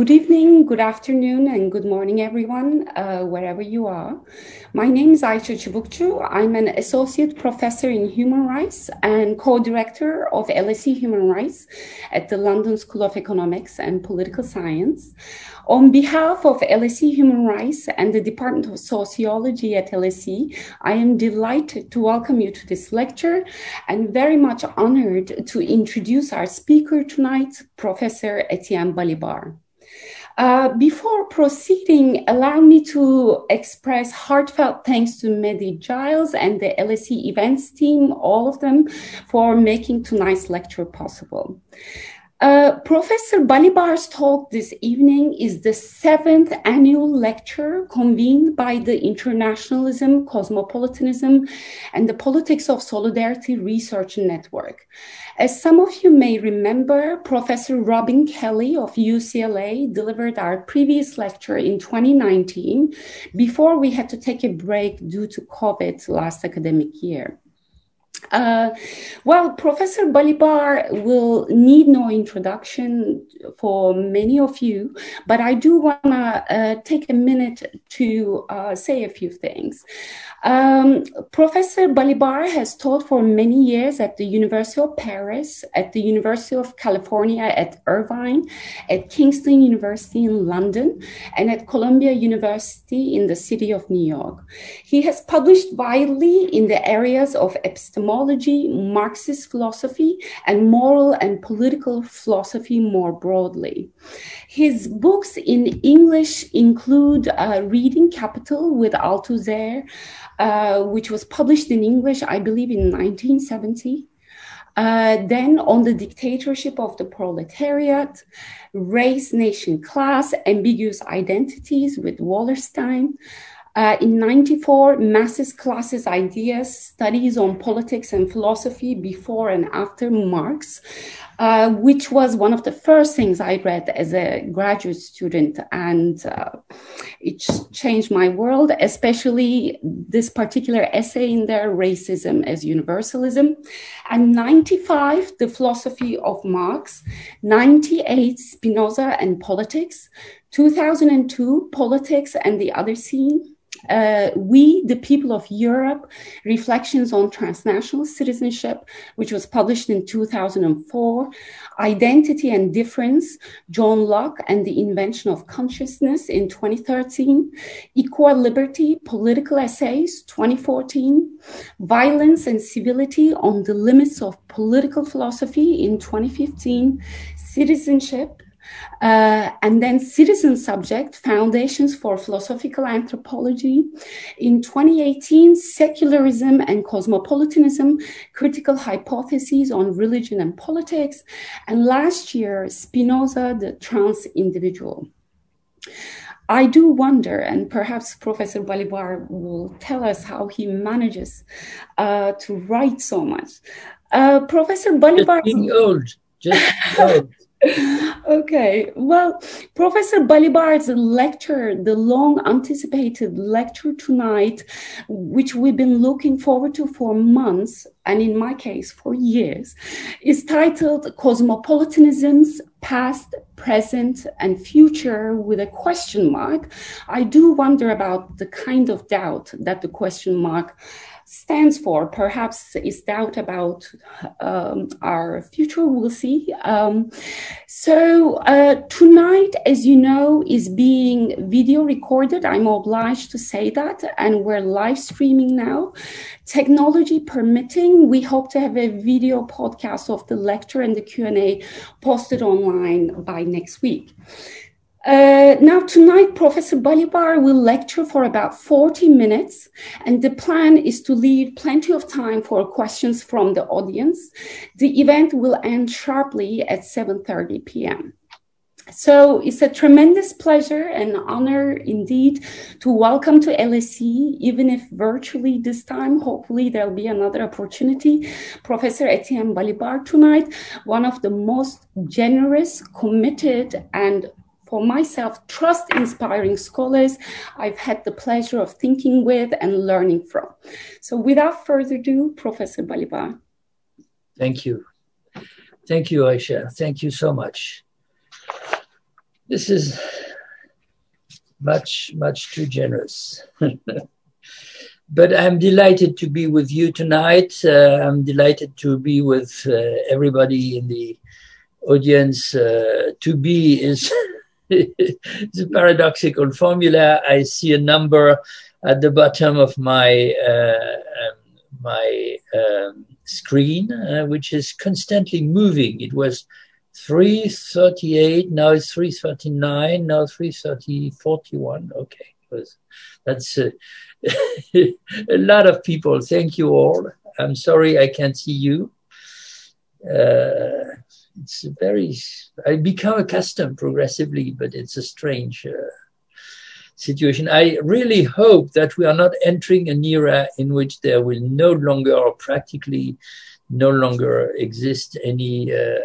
good evening, good afternoon, and good morning, everyone, uh, wherever you are. My name is Ayça Çubukçu. I'm an associate professor in human rights and co-director of LSE Human Rights at the London School of Economics and Political Science. On behalf of LSE Human Rights and the Department of Sociology at LSE, I am delighted to welcome you to this lecture and very much honored to introduce our speaker tonight, Professor Etienne Balibar. Uh, before proceeding, allow me to express heartfelt thanks to Mehdi Giles and the LSE events team, all of them, for making tonight's lecture possible. Uh, Professor Balibar's talk this evening is the seventh annual lecture convened by the Internationalism, Cosmopolitanism, and the Politics of Solidarity Research Network. As some of you may remember, Professor Robin Kelley of UCLA delivered our previous lecture in 2019 before we had to take a break due to COVID last academic year. Uh, well, Professor Balibar will need no introduction for many of you, but I do want to uh, take a minute to uh, say a few things. Um, Professor Balibar has taught for many years at the University of Paris, at the University of California at Irvine, at Kingston University in London, and at Columbia University in the city of New York. He has published widely in the areas of epistemology, Marxist philosophy, and moral and political philosophy more broadly. His books in English include uh, Reading Capital with Althusser, uh, which was published in English, I believe, in 1970. Uh, then on the dictatorship of the proletariat, race, nation, class, ambiguous identities with Wallerstein. Uh, in 94, Masses, Classes, Ideas, Studies on Politics and Philosophy Before and After Marx, uh, which was one of the first things I read as a graduate student. And uh, it changed my world, especially this particular essay in there, Racism as Universalism. And 95, The Philosophy of Marx. 98, Spinoza and Politics. 2002, Politics and the Other Scene uh, We, the People of Europe, Reflections on Transnational Citizenship, which was published in 2004, Identity and Difference, John Locke and the Invention of Consciousness in 2013, Equal Liberty, Political Essays, 2014, Violence and Civility on the Limits of Political Philosophy in 2015, Citizenship, uh, and then Citizen Subject Foundations for Philosophical Anthropology. In 2018, Secularism and Cosmopolitanism Critical Hypotheses on Religion and Politics. And last year, Spinoza, the Trans Individual. I do wonder, and perhaps Professor Balibar will tell us how he manages uh, to write so much. Uh, Professor Balibar. Just being old. Just old. okay, well, Professor Balibar's lecture, the long anticipated lecture tonight, which we've been looking forward to for months, and in my case, for years, is titled Cosmopolitanism's Past, Present, and Future with a question mark. I do wonder about the kind of doubt that the question mark stands for. Perhaps is doubt about um, our future. We'll see. Um, so uh, tonight, as you know, is being video recorded. I'm obliged to say that, and we're live streaming now. Technology permitting, we hope to have a video podcast of the lecture and the Q and A posted online by next week. Uh, now, tonight, Professor Balibar will lecture for about 40 minutes, and the plan is to leave plenty of time for questions from the audience. The event will end sharply at 7.30 p.m. So it's a tremendous pleasure and honor indeed to welcome to LSE, even if virtually this time, hopefully there'll be another opportunity, Professor Etienne Balibar tonight, one of the most generous, committed, and for myself, trust inspiring scholars I've had the pleasure of thinking with and learning from. So, without further ado, Professor Balibar. Thank you. Thank you, Ayça. Thank you so much. This is much, much too generous. but I'm delighted to be with you tonight. Uh, I'm delighted to be with uh, everybody in the audience. Uh, to be is it's a paradoxical formula. I see a number at the bottom of my uh, um, my um, screen, uh, which is constantly moving. It was 338, now it's 339, now 330, 41. Okay, that's uh, a lot of people. Thank you all. I'm sorry I can't see you. Uh, it's very, I become accustomed progressively, but it's a strange uh, situation. I really hope that we are not entering an era in which there will no longer or practically no longer exist any uh,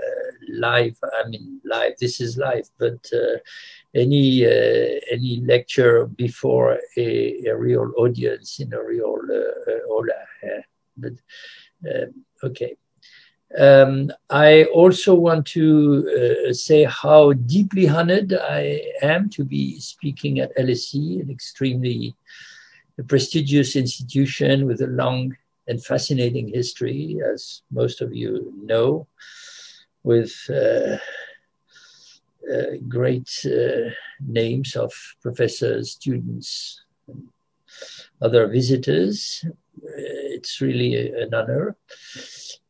live. I mean, live. This is live, but uh, any uh, any lecture before a, a, real audience in a real uh, uh, but um, okay. Um, I also want to uh, say how deeply honored I am to be speaking at LSE, an extremely prestigious institution with a long and fascinating history, as most of you know, with uh, uh, great uh, names of professors, students, and other visitors. Uh, it's really an honor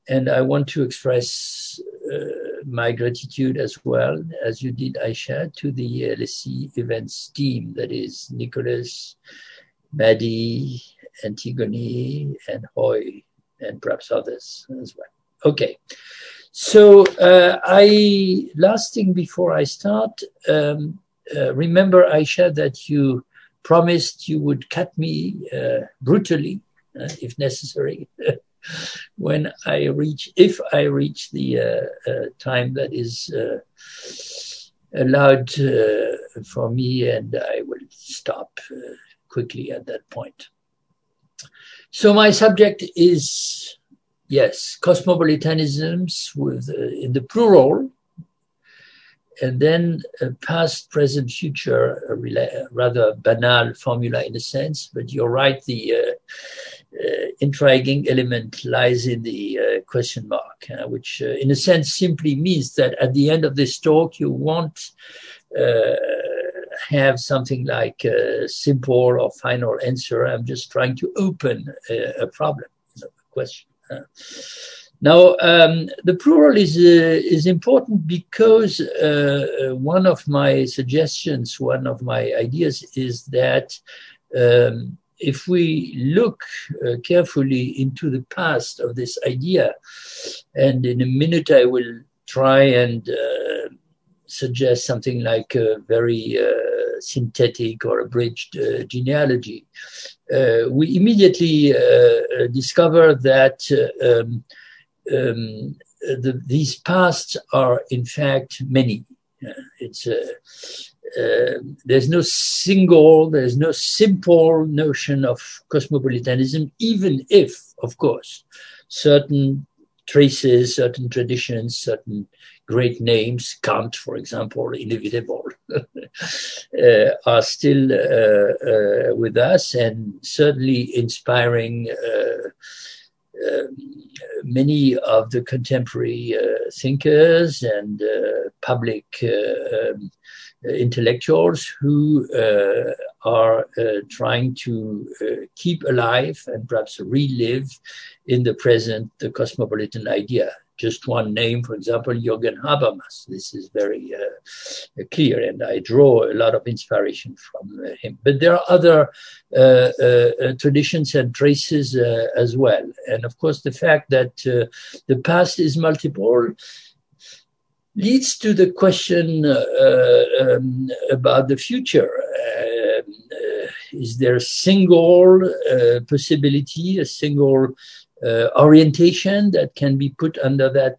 and I want to express uh, my gratitude as well, as you did, Ayça, to the LSE events team that is Nicholas, Maddie, Antigone, and Hoy, and perhaps others as well. Okay. So, uh, I last thing before I start, um, uh, remember, Ayça, that you promised you would cut me uh, brutally uh, if necessary. when I reach, if I reach the uh, uh, time that is uh, allowed for me, and I will stop quickly at that point. So my subject is yes, cosmopolitanisms with uh, in the plural, and then past, present, future, a rather banal formula in a sense. But you're right, the uh, uh, intriguing element lies in the uh, question mark, uh, which in a sense simply means that at the end of this talk, you won't have something like a simple or final answer. I'm just trying to open a, problem, a question. Now, um, the plural is uh, is important because uh, one of my suggestions, one of my ideas, is that um, if we look uh, carefully into the past of this idea, and in a minute I will try and uh, suggest something like a very uh, synthetic or abridged uh, genealogy, uh, we immediately uh, discover that um, um, the, these pasts are in fact many. it's uh, there's no single, there's no simple notion of cosmopolitanism, even if, of course, certain traces, certain traditions, certain great names, Kant, for example, inevitable, uh, are still uh, uh, with us and certainly inspiring uh, um, many of the contemporary uh, thinkers and public um, intellectuals who uh, are uh, trying to uh, keep alive and perhaps relive in the present the cosmopolitan idea. Just one name, for example, Jürgen Habermas. This is very uh, clear, and I draw a lot of inspiration from uh, him. But there are other uh, traditions and traces as well. And of course, the fact that the past is multiple leads to the question uh, um, about the future. Uh, uh, is there a single uh, possibility, a single orientation that can be put under that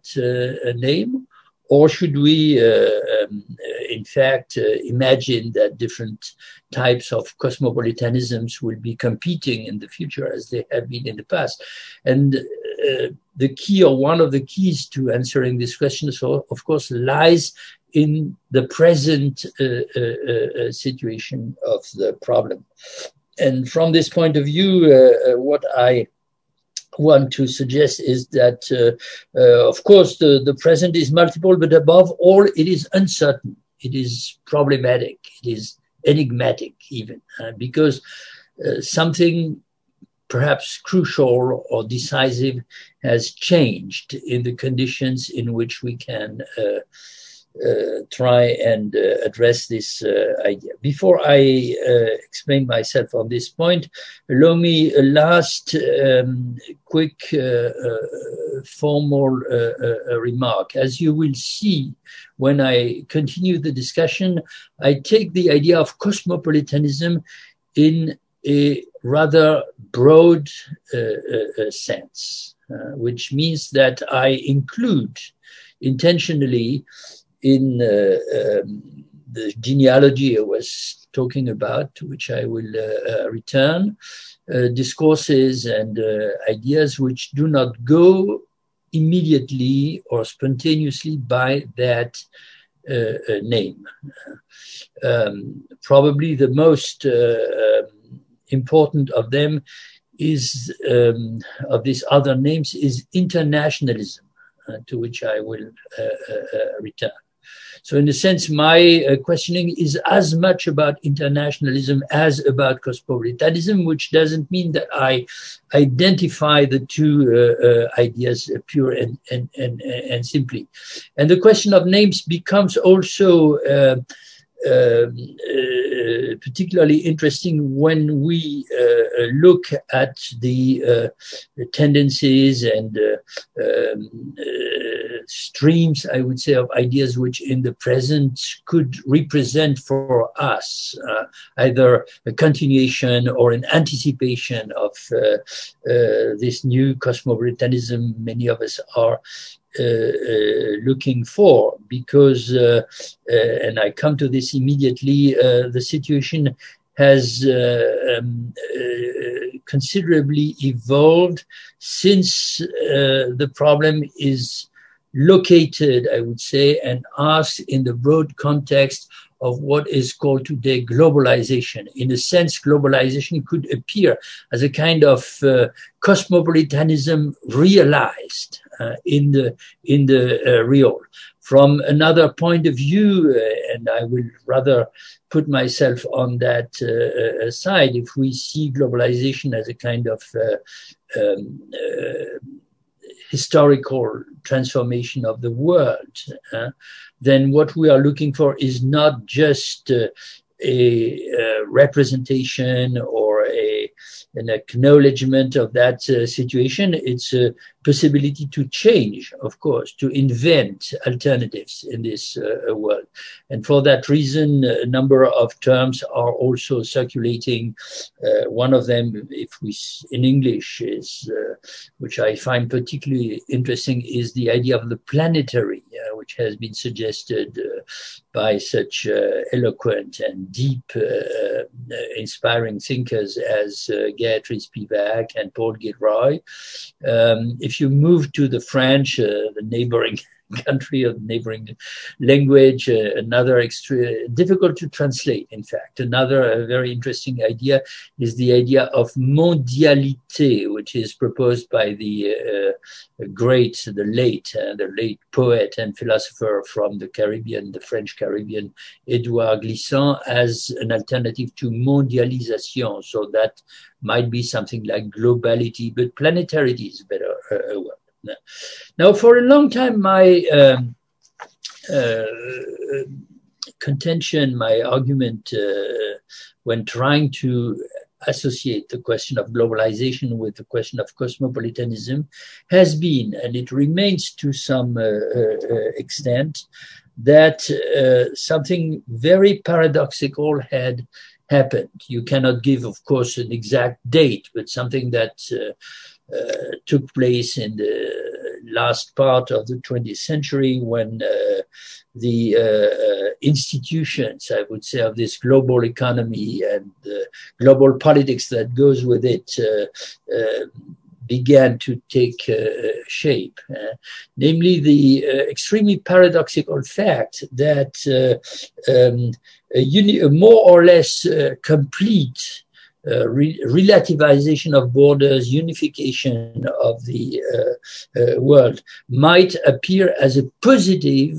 name? or should we, uh, um, in fact, uh, imagine that different types of cosmopolitanisms will be competing in the future as they have been in the past? And uh, the key, or one of the keys to answering this question, so of course, lies in the present uh, uh, uh, situation of the problem. And from this point of view, what I want to suggest is that, uh, uh, of course, the, the present is multiple, but above all, it is uncertain. It is problematic. It is enigmatic, even, uh, because uh, something perhaps crucial or decisive has changed in the conditions in which we can uh, uh, try and uh, address this uh, idea. Before I explain myself on this point, allow me a last um, quick formal remark. As you will see when I continue the discussion, I take the idea of cosmopolitanism in a rather broad uh, uh, sense, uh, which means that I include intentionally in uh, um, the genealogy I was talking about, which I will uh, uh, return, discourses and ideas which do not go immediately or spontaneously by that uh, name. Um, probably the most uh, um, important of them is um, of these other names is internationalism, uh, to which I will return. So, in a sense, my uh, questioning is as much about internationalism as about cosmopolitanism, which doesn't mean that I identify the two uh, uh, ideas pure and, and, and, and simply. And the question of names becomes also uh, uh, particularly interesting when we uh, look at the uh, tendencies and um, streams, I would say, of ideas which in the present could represent for us uh, either a continuation or an anticipation of uh, uh, this new cosmopolitanism many of us are uh, uh, Uh, uh, looking for because, uh, uh, and I come to this immediately, the situation has um, considerably evolved since the problem is located, I would say, and asked in the broad context of what is called today globalization. In a sense, globalization could appear as a kind of uh, cosmopolitanism realized uh, in the in the uh, real. From another point of view, uh, and I will rather put myself on that uh, uh, side, if we see globalization as a kind of um, historical transformation of the world, uh, then what we are looking for is not just uh, a, a, representation or a, an acknowledgement of that uh, situation. It's a possibility to change, of course, to invent alternatives in this uh, world. And for that reason, a number of terms are also circulating. Uh, one of them, if we in English, is uh, which I find particularly interesting, is the idea of the planetary, uh, which has been suggested uh, by such uh, eloquent and deep, inspiring thinkers as Spivak and Paul Gilroy. Um, if you move to the French, uh, the neighboring country of neighboring language, uh, another extra difficult to translate. In fact, another very interesting idea is the idea of mondialité, which is proposed by the uh, great, the late, uh, the late poet and philosopher from the Caribbean, the French Caribbean, Edouard Glissant, as an alternative to mondialisation. So that might be something like globality, but planetarity is better uh, word. Now, for a long time, my um, uh, contention, my argument uh, when trying to associate the question of globalization with the question of cosmopolitanism has been, and it remains to some uh, uh, extent, that uh, something very paradoxical had happened. You cannot give, of course, an exact date, but something that uh, took place in the last part of the 20th century when the uh, institutions, I would say, of this global economy and global politics that goes with it uh, uh, began to take uh, shape. Uh, namely, the uh, extremely paradoxical fact that um, a, uni- a, more or less complete uh, re- relativization of borders, unification of the uh, uh, world might appear as a positive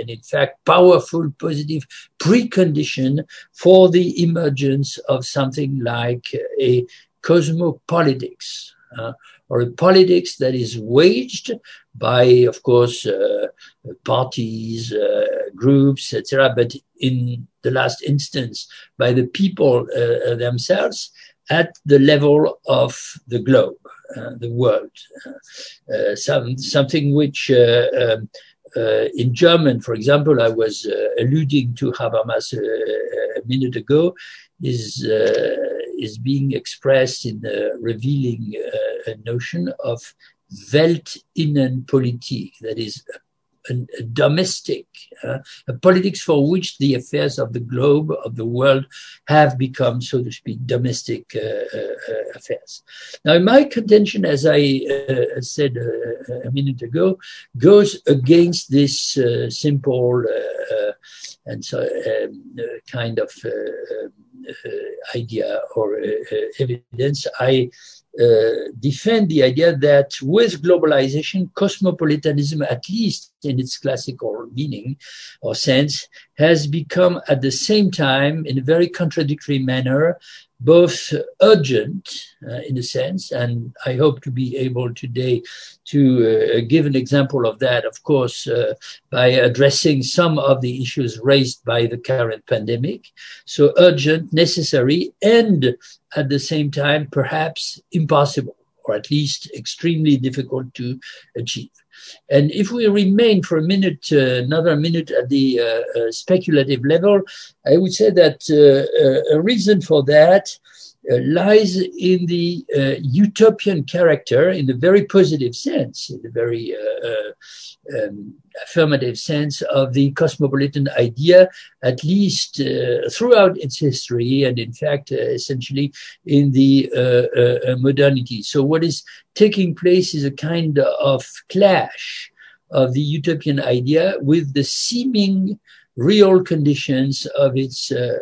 and in fact powerful positive precondition for the emergence of something like a cosmopolitics uh, or a politics that is waged by, of course, uh, parties, uh, groups, etc., but in the last instance, by the people uh, themselves at the level of the globe, uh, the world. Uh, some, something which um, in German, for example, I was alluding to Habermas a minute ago, is is being expressed in the revealing uh, notion of Weltinnenpolitik, that is a, a domestic, uh, a politics for which the affairs of the globe, of the world, have become, so to speak, domestic uh, uh, affairs. Now, my contention, as I uh, said uh, a minute ago, goes against this simple and so um, kind of uh, idea or uh, evidence, I uh, Uh, defend the idea that with globalization, cosmopolitanism, at least in its classical meaning or sense, has become at the same time, in a very contradictory manner, both urgent uh, in a sense, and I hope to be able today to uh, give an example of that, of course, uh, by addressing some of the issues raised by the current pandemic. So urgent, necessary, and at the same time, perhaps impossible, or at least extremely difficult to achieve. And if we remain for a minute, uh, another minute at the uh, uh, speculative level, I would say that uh, uh, a reason for that lies in the utopian character, in the very positive sense, in the very um, affirmative sense of the cosmopolitan idea, at least uh, throughout its history, and in fact, uh, essentially in the uh, uh modernity. So, what is taking place is a kind of clash of the utopian idea with the seeming real conditions of its uh,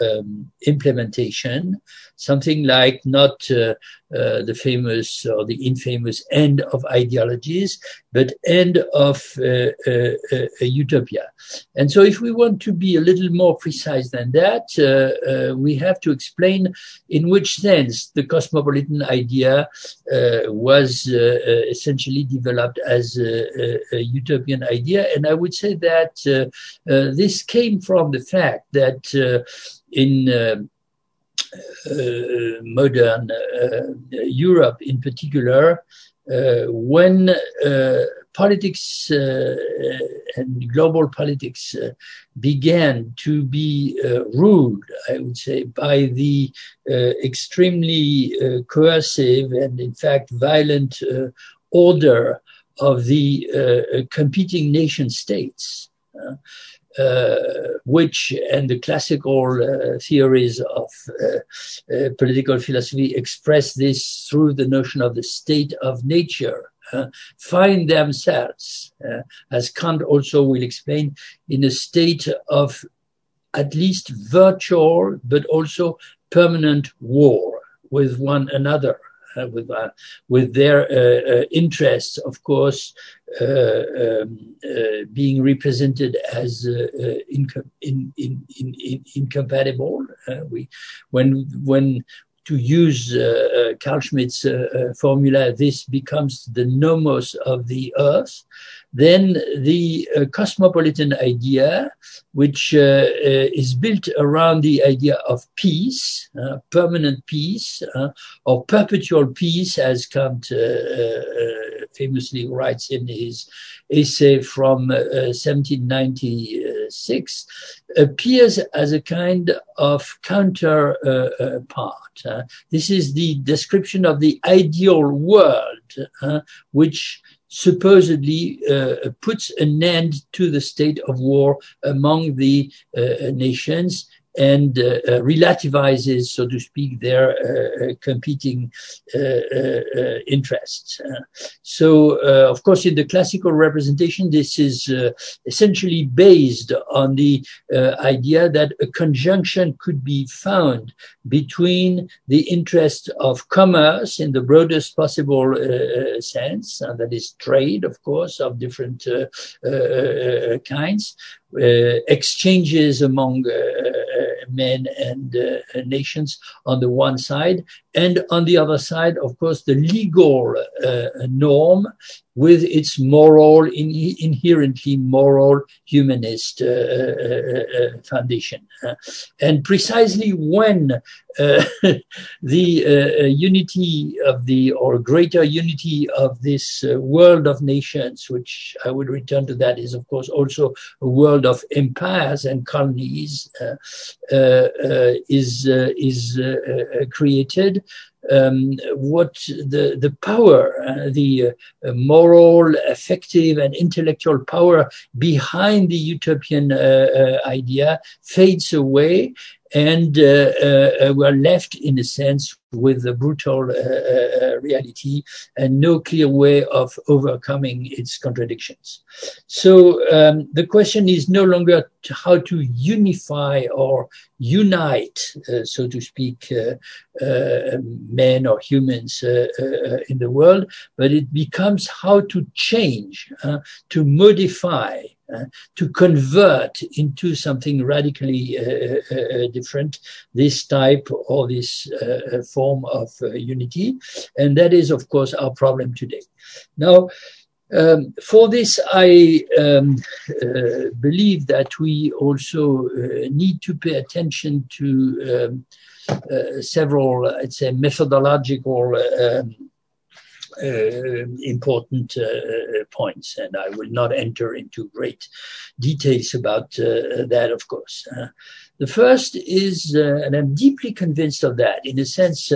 uh, um, implementation, something like not uh, uh, the famous or the infamous end of ideologies, but end of uh, uh, uh a utopia. And so, if we want to be a little more precise than that, uh, we have to explain in which sense the cosmopolitan idea was essentially developed as a, a, utopian idea. And I would say that this came from the fact that in uh, modern uh, Europe in particular, uh, when politics and global politics began to be ruled, I would say, by the extremely coercive and, in fact, violent order of the uh, competing nation states. Uh, uh, which and the classical uh, theories of uh, uh, political philosophy express this through the notion of the state of nature. find themselves, uh, as Kant also will explain, in a state of at least virtual but also permanent war with one another uh, with uh, with their uh, interests, of course, um, being represented as in, in, in, in, incompatible. we when when to use uh, uh, formula, this becomes the nomos of the earth then the uh, cosmopolitan idea, which uh, uh, is built around the idea of peace, uh, permanent peace, or perpetual peace, as Kant famously writes in his essay from 1796 appears as a kind of counterpart. This is the description of the ideal world, which supposedly uh, puts an end to the state of war among the uh, nations and uh, uh, relativizes, so to speak, their uh, competing interests. so, of course, in the classical representation, this is essentially based on the idea that a conjunction could be found between the interest of commerce in the broadest possible uh, sense, and that is trade, of course, of different uh, uh, kinds, exchanges among men and uh, nations on the one side, and on the other side, of course, the legal uh, norm with its moral, in, inherently moral humanist uh, uh, uh, uh foundation. Uh, and precisely when uh, the unity of the, or greater unity of this world of nations, which I would return to that, is of course also a world of empires and colonies, is, is created, um, what the the power, uh, the uh, moral, affective, and intellectual power behind the utopian uh, uh idea fades away, and uh, uh, uh, we're left, in a sense, with the brutal uh, uh, uh, reality and no clear way of overcoming its contradictions. So um, the question is no longer how to unify or unite, so to speak, um, men or humans in the world, but it becomes how to change, to modify, uh, to convert into something radically uh, uh, uh different this type or this uh, form of unity. And that is, of course, our problem today. Now, um, for this, I um, believe that we also need to pay attention to um, several, I'd say, methodological um, uh, Uh, important uh, uh, points, and I will not enter into great details about uh, that, of course. Uh, the first is, and I'm deeply convinced of that, in a sense,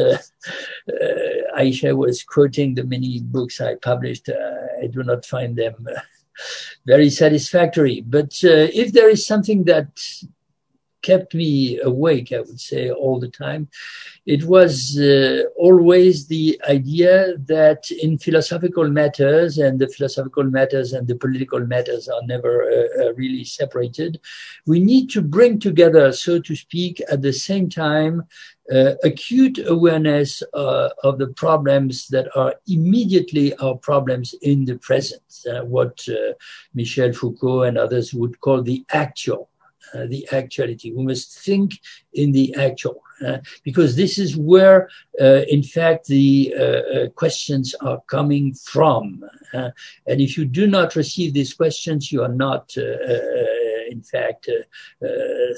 Ayça was quoting the many books I published. I do not find them very satisfactory. But uh, if there is something that kept me awake, I would say, all the time. It was uh, always the idea that in philosophical matters, and the philosophical matters and the political matters are never uh, uh, really separated, we need to bring together, so to speak, at the same time, uh, acute awareness uh, of the problems that are immediately our problems in the present, uh, what uh, Michel Foucault and others would call the actual. Uh, the actuality. We must think in the actual, uh, because this is where, uh, in fact, the uh, uh, questions are coming from. and if you do not receive these questions, you are not in fact,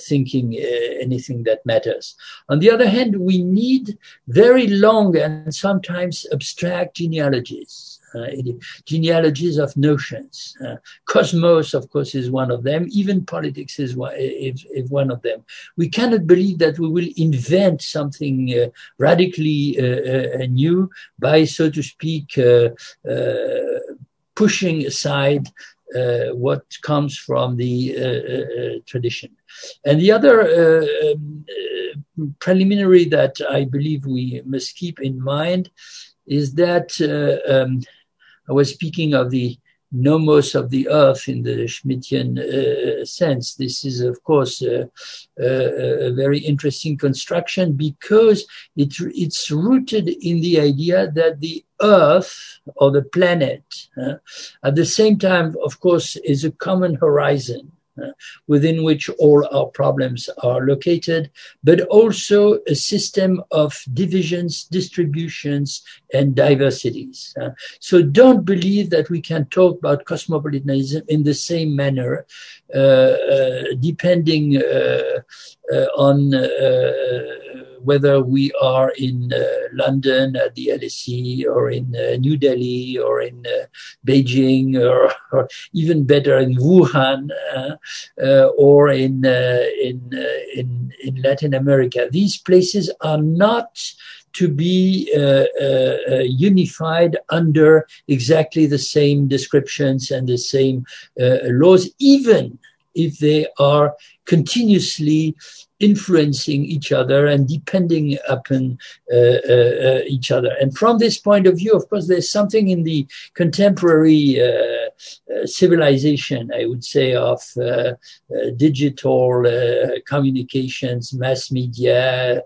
thinking anything that matters. On the other hand, we need very long and sometimes abstract genealogies. Uh, genealogies of notions. Uh, cosmos, of course, is one of them. Even politics is one, is, is one of them. We cannot believe that we will invent something uh, radically new by, so to speak, pushing aside uh, what comes from the uh, uh, tradition. And the other um, preliminary that I believe we must keep in mind is that um, I was speaking of the nomos of the earth in the Schmittian uh, sense. This is, of course, uh, uh, a very interesting construction because it, it's rooted in the idea that the earth or the planet, uh, at the same time, of course, is a common horizon. Uh, within which all our problems are located, but also a system of divisions, distributions, and diversities. Uh, so don't believe that we can talk about cosmopolitanism in the same manner, uh, uh depending uh, on whether we are in uh, London at the LSE or in uh, New Delhi or in uh, Beijing or, or, even better in Wuhan or in in in in Latin America. These places are not to be uh, uh, uh, unified under exactly the same descriptions and the same laws, even if they are continuously influencing each other and depending upon uh, uh, uh, each other. And from this point of view, of course, there's something in the contemporary uh, uh, civilization, I would say, of uh, digital communications, mass media,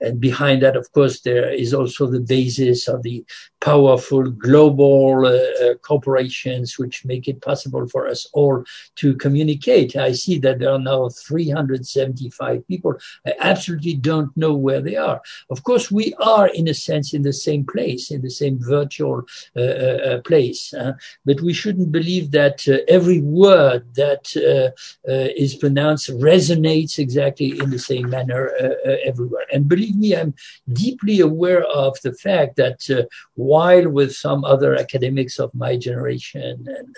and behind that, of course, there is also the basis of the powerful global uh, corporations which make it possible for us all to communicate. I see that there are now 375 people. I absolutely don't know where they are. Of course, we are, in a sense, in the same place, in the same virtual uh, uh, place. but we shouldn't believe that uh, every word that uh, uh, is pronounced resonates exactly in the same manner everywhere. And believe me, I'm deeply aware of the fact that while with some other academics of my generation and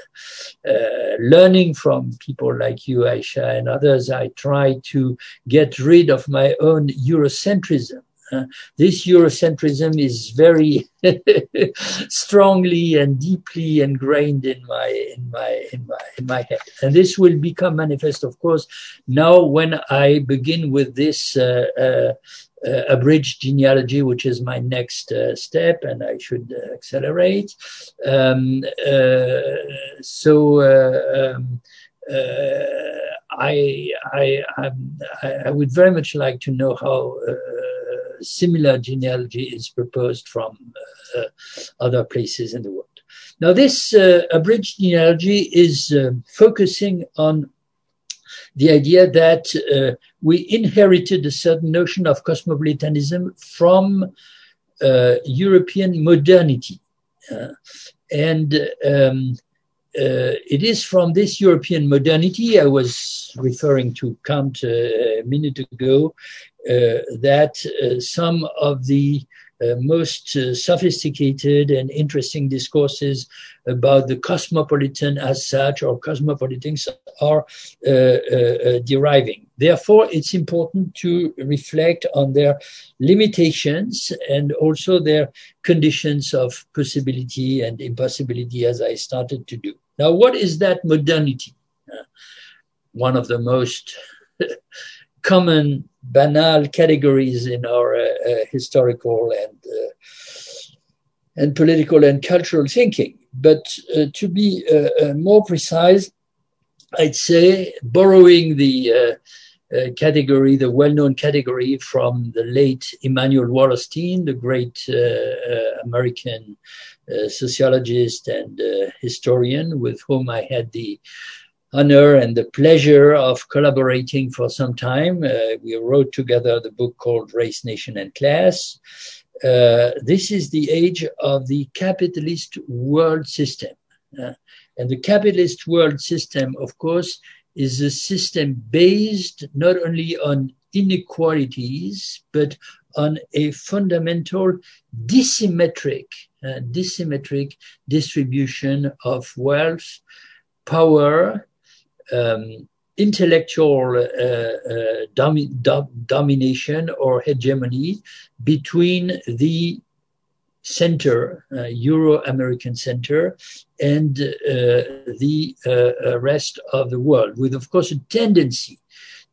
uh, learning from people like you, Ayça, and others, I try to get rid of my own Eurocentrism. Uh, this Eurocentrism is very strongly and deeply ingrained in my in my in my in my head, and this will become manifest, of course, now when I begin with this uh, uh uh, abridged genealogy, which is my next uh, step, and I should uh, accelerate. Um, uh, so um, uh, I, I, I, would very much like to know how similar genealogy is proposed from other places in the world. Now, this abridged genealogy is focusing on the idea that uh, we inherited a certain notion of cosmopolitanism from uh, European modernity. Uh, and um, uh, it is from this European modernity I was referring to Kant a minute ago uh, that uh, some of the uh, most uh, sophisticated and interesting discourses about the cosmopolitan as such or cosmopolitans are uh, deriving. Therefore, it's important to reflect on their limitations and also their conditions of possibility and impossibility, as I started to do. Now, what is that modernity? Uh, one of the most common banal categories in our uh, uh, historical and uh, and political and cultural thinking. But uh, to be uh, uh, more precise, I'd say borrowing the category, the well-known category from the late Immanuel Wallerstein, the great American sociologist and historian, with whom I had the honor and the pleasure of collaborating for some time. Uh, we wrote together the book called Race, Nation, and Class. Uh, this is the age of the capitalist world system. Uh, and the capitalist world system, of course, is a system based not only on inequalities, but on a fundamental disymmetric, uh, disymmetric distribution of wealth, power, um, intellectual uh, uh, domi domination or hegemony between the center, uh, Euro-American center, and uh, the uh, rest of the world, with of course a tendency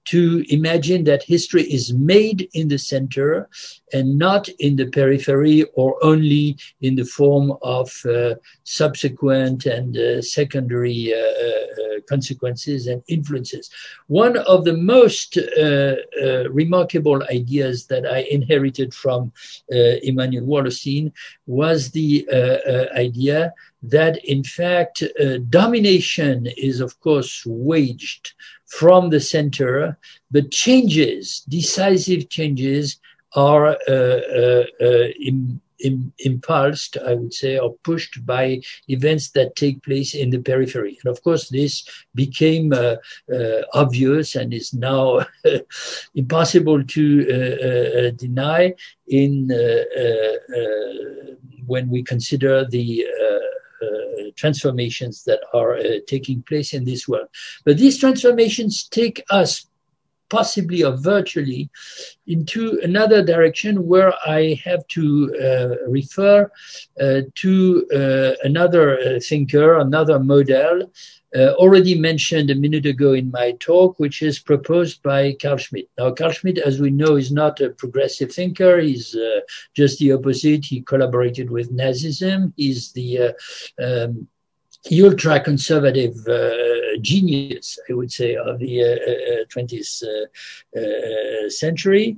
to imagine that history is made in the center and not in the periphery or only in the form of uh, subsequent and uh, secondary uh, uh consequences and influences. One of the most uh, uh, remarkable ideas that I inherited from Immanuel Wallerstein was the idea that in fact domination is of course waged from the center, but changes, decisive changes, are uh, uh, uh, Im, impulsed, I would say, or pushed by events that take place in the periphery. And of course, this became uh, uh, obvious and is now impossible to uh, uh, deny in when we consider the transformations that are uh, taking place in this world. But these transformations take us possibly or virtually into another direction where I have to uh, refer uh, to uh, another uh, thinker, another model, uh, already mentioned a minute ago in my talk, which is proposed by Carl Schmitt. Now, Carl Schmitt, as we know, is not a progressive thinker. He's uh, just the opposite. He collaborated with Nazism. He's the um, ultra conservative uh, genius, I would say, of the uh, 20th uh, century.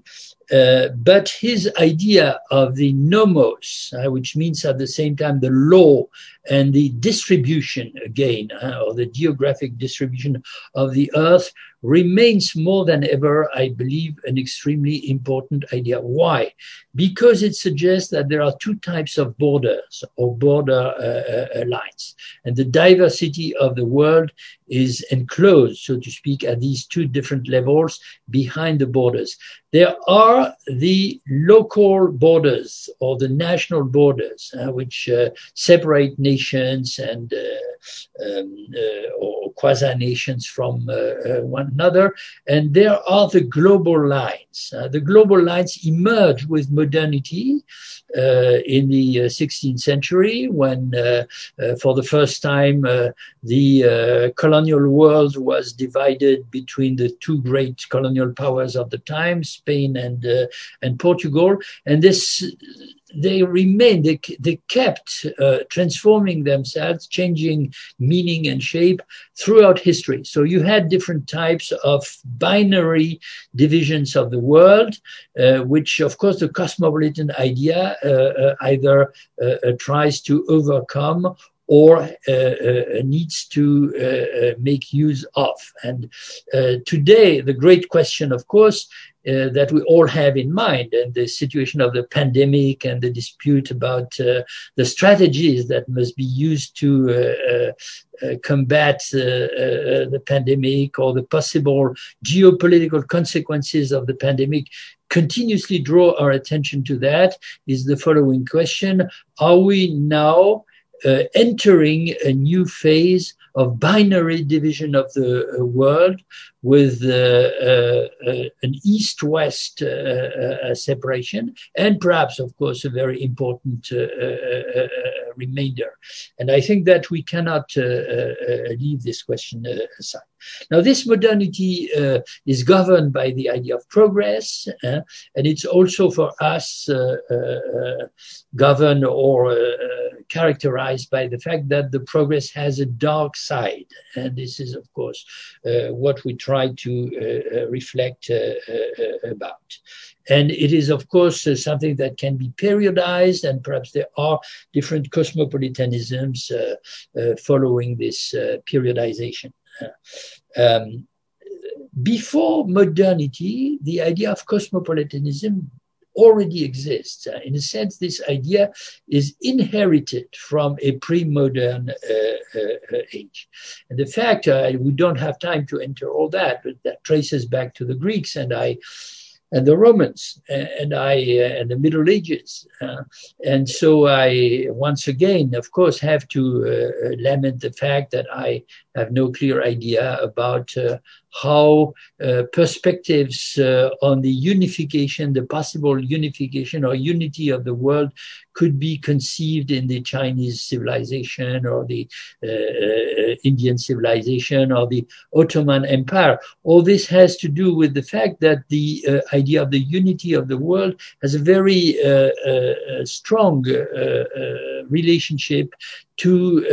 Uh, but his idea of the nomos, uh, which means at the same time the law and the distribution again, uh, or the geographic distribution of the earth, remains more than ever, I believe, an extremely important idea. Why? Because it suggests that there are two types of borders or border uh, uh, lines, and the diversity of the world is enclosed, so to speak, at these two different levels behind the borders. There are the local borders or the national borders, uh, which uh, separate nations and uh, um, uh, or quasi nations from uh, uh, one another. And there are the global lines. Uh, the global lines emerge with modernity uh, in the uh, 16th century when, for the first time, the colonial world was divided between the two great colonial powers of the time, Spain and uh, and Portugal, and this they remained, they, they kept uh, transforming themselves, changing meaning and shape throughout history. So you had different types of binary divisions of the world, uh, which of course the cosmopolitan idea uh, uh either uh, uh, tries to overcome or uh, uh, needs to uh, make use of. And today, the great question, of course, uh, that we all have in mind and the situation of the pandemic and the dispute about uh, the strategies that must be used to uh, combat the pandemic or the possible geopolitical consequences of the pandemic continuously draw our attention to that is the following question. Are we now uh, entering a new phase of binary division of the uh, world with uh, uh, an east-west uh, separation and perhaps, of course, a very important remainder. And I think that we cannot leave this question aside. Now, this modernity is governed by the idea of progress, and it's also for us governed or characterized by the fact that the progress has a dark side. And this is, of course, uh, what we try to uh, uh reflect uh, uh, about. And it is, of course, uh, something that can be periodized, and perhaps there are different cosmopolitanisms following this periodization. Um, before modernity, the idea of cosmopolitanism already exists. Uh, in a sense, this idea is inherited from a pre-modern uh, uh, age. And the fact, we don't have time to enter all that, but that traces back to the Greeks, and I and the Romans and I uh, and the Middle Ages. Uh, and so I once again, of course, have to uh, lament the fact that I have no clear idea about how uh, perspectives uh, on the unification, the possible unification or unity of the world could be conceived in the Chinese civilization or the uh, uh Indian civilization or the Ottoman Empire. All this has to do with the fact that the uh, idea of the unity of the world has a very uh, strong relationship to,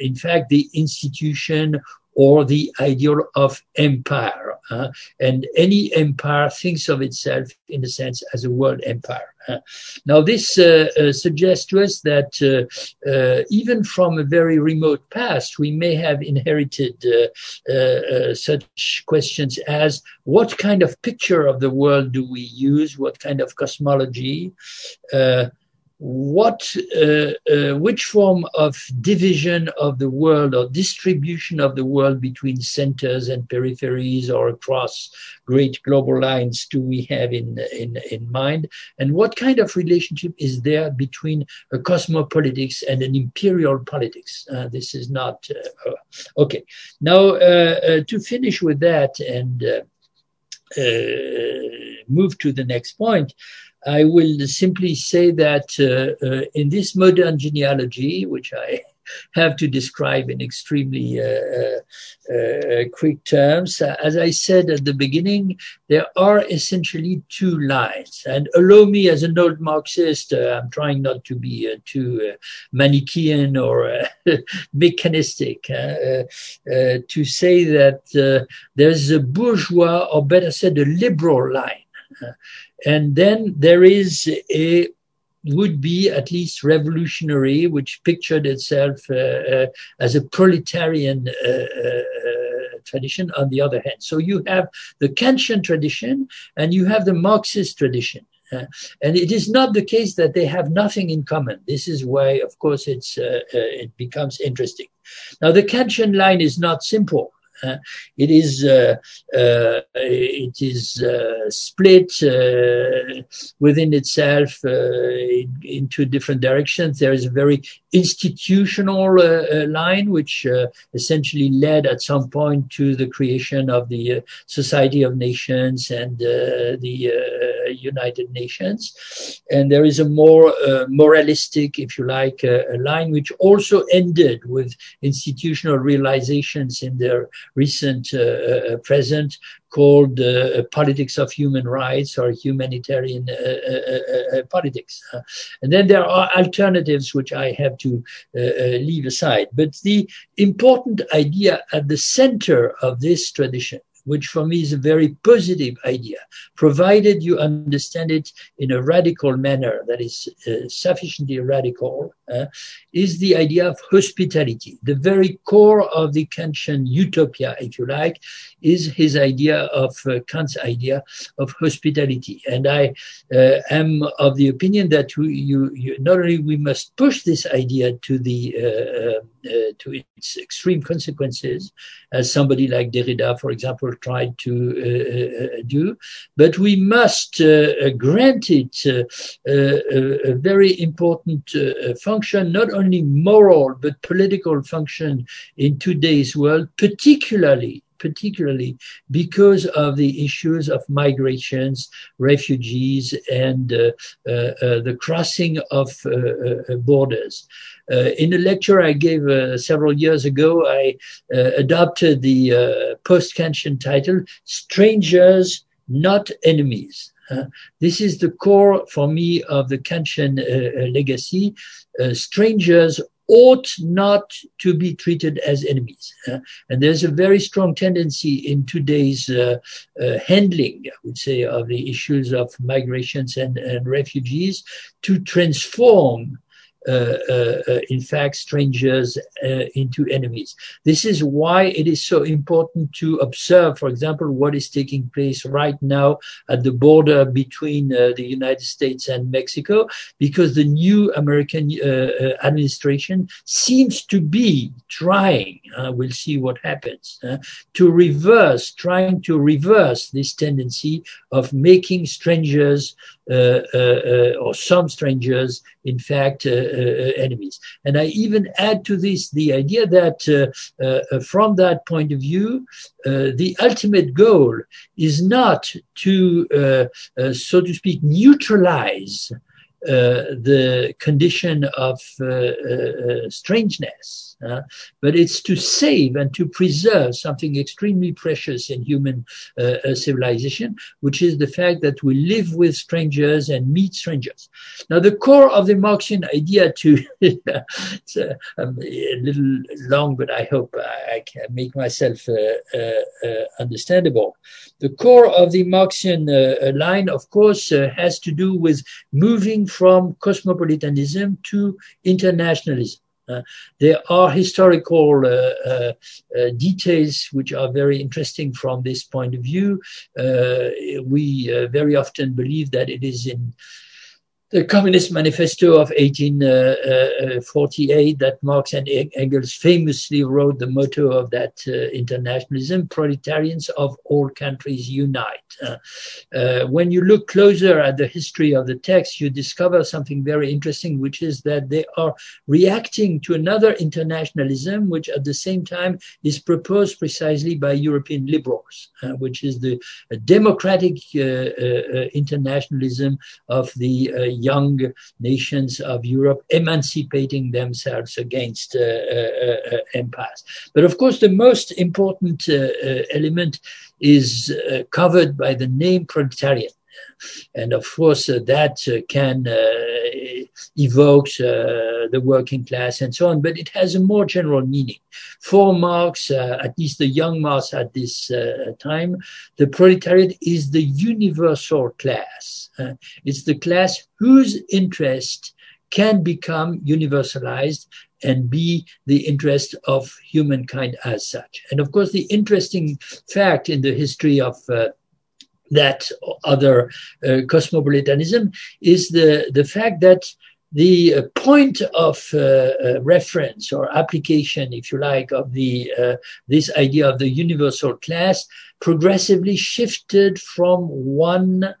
in fact, the institution or the ideal of empire. Uh, and any empire thinks of itself, in a sense, as a world empire. Uh, now, this uh, uh suggests to us that uh, uh, even from a very remote past, we may have inherited such questions as what kind of picture of the world do we use? What kind of cosmology? What uh, uh, which form of division of the world or distribution of the world between centers and peripheries or across great global lines do we have in in in mind? And what kind of relationship is there between a cosmopolitics and an imperial politics? Uh, this is not uh, uh, okay. Now uh, to finish with that and move to the next point I will simply say that uh, uh, in this modern genealogy, which I have to describe in extremely uh, uh, uh quick terms. As I said at the beginning, there are essentially two lines. And allow me, as an old Marxist, uh, I'm trying not to be too Manichaean or mechanistic, to say that there's a bourgeois, or better said, a liberal line and then there is a would be at least revolutionary, which pictured itself uh, uh, as a proletarian uh, uh, tradition on the other hand. So you have the Kantian tradition and you have the Marxist tradition. Uh, and it is not the case that they have nothing in common. This is why, of course, it's, uh, it becomes interesting. Now, the Kantian line is not simple. Uh, it is uh, uh, it is uh, split uh, within itself uh, into different directions. There is a very institutional line, which essentially led at some point to the creation of the Society of Nations and the Uh, United Nations. And there is a more uh, moralistic, if you like, uh, line which also ended with institutional realizations in their recent uh, uh, present called uh, Politics of Human Rights or Humanitarian Politics. and then there are alternatives which I have to leave aside. But the important idea at the center of this tradition which for me is a very positive idea, provided you understand it in a radical manner that is uh, sufficiently radical, uh, is the idea of hospitality. The very core of the Kantian utopia, if you like, is his idea of uh, Kant's idea of hospitality. And I uh, am of the opinion that you, you, not only we must push this idea to the uh, uh, to its extreme consequences, as somebody like Derrida, for example, tried to uh, uh, uh, uh do, but we must grant it a, very important function, not only moral but political function in today's world, particularly particularly because of the issues of migrations, refugees, and uh, uh, uh, the crossing of borders. in a lecture I gave several years ago, I adopted the post-Kantian title, Strangers, Not Enemies. Uh, this is the core for me of the Kantian uh, legacy. Uh, strangers ought not to be treated as enemies. Uh, and there's a very strong tendency in today's uh, uh, handling, I would say, of the issues of migrations and, and refugees to transform in fact, strangers into enemies. This is why it is so important to observe, for example, what is taking place right now at the border between the United States and Mexico, because the new American administration seems to be trying, we'll see what happens, to reverse, trying to reverse this tendency of making strangers uh, uh, uh, Uh, uh, uh, or some strangers, in fact, enemies. And I even add to this the idea that from that point of view, the ultimate goal is not to, so to speak, neutralize uh, the condition of uh, uh, but it's to save and to preserve something extremely precious in human uh, uh, civilization, which is the fact that we live with strangers and meet strangers. Now, the core of the Marxian idea to, it's a, um, a, little long, but I hope I can make myself understandable. The core of the Marxian line, of course, has to do with moving from cosmopolitanism to internationalism. Uh, there are historical uh, uh, details which are very interesting from this point of view. We very often believe that it is in the Communist Manifesto of 1848 that Marx and Engels famously wrote the motto of that uh, internationalism, proletarians of all countries unite. Uh, uh, when you look closer at the history of the text, you discover something very interesting, which is that they are reacting to another internationalism, which at the same time is proposed precisely by European liberals, uh, which is the democratic uh, uh, internationalism of the young nations of Europe emancipating themselves against uh, uh, uh, empires. But of course, the most important element is covered by the name proletariat. And of course, that can uh, evoke the working class and so on, but it has a more general meaning. For Marx, at least the young Marx at this time, the proletariat is the universal class. it's the class whose interest can become universalized and be the interest of humankind as such. And of course, the interesting fact in the history of uh, that other uh, cosmopolitanism is the, the fact that the uh, point of uh, uh, reference or application, if you like, of the uh, this idea of the universal class progressively shifted from one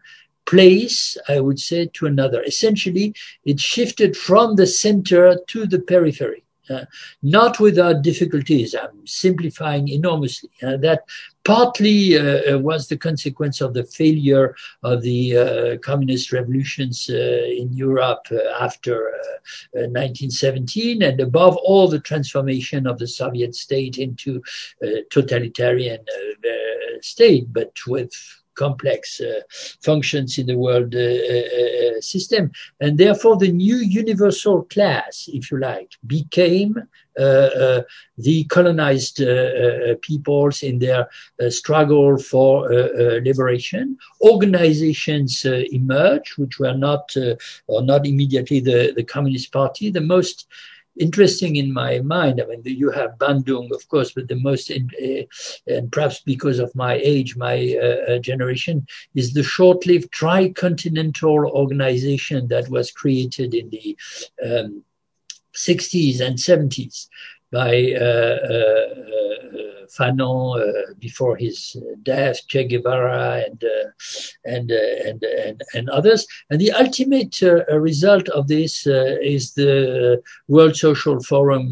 place, I would say, to another. Essentially, it shifted from the center to the periphery. Uh, not without difficulties. I'm simplifying enormously. Uh, that partly uh, uh, was the consequence of the failure of the uh, communist revolutions uh, in Europe after 1917, and above all, the transformation of the Soviet state into totalitarian state, but with complex uh, functions in the world uh, uh, uh, system. And therefore, the new universal class, if you like, became uh, uh, the colonized peoples in their struggle for liberation. Organizations emerged, which were not, or not immediately the, the Communist Party. The most interesting in my mind. I mean, you have Bandung, of course, but the most, in, uh, and perhaps because of my age, my uh, uh generation, is the short-lived tricontinental organization that was created in the um, 60s and 70s by uh, uh, Fanon uh, before his uh, death, Che Guevara, and uh, and, and and and others. And the ultimate result of this is the World Social Forum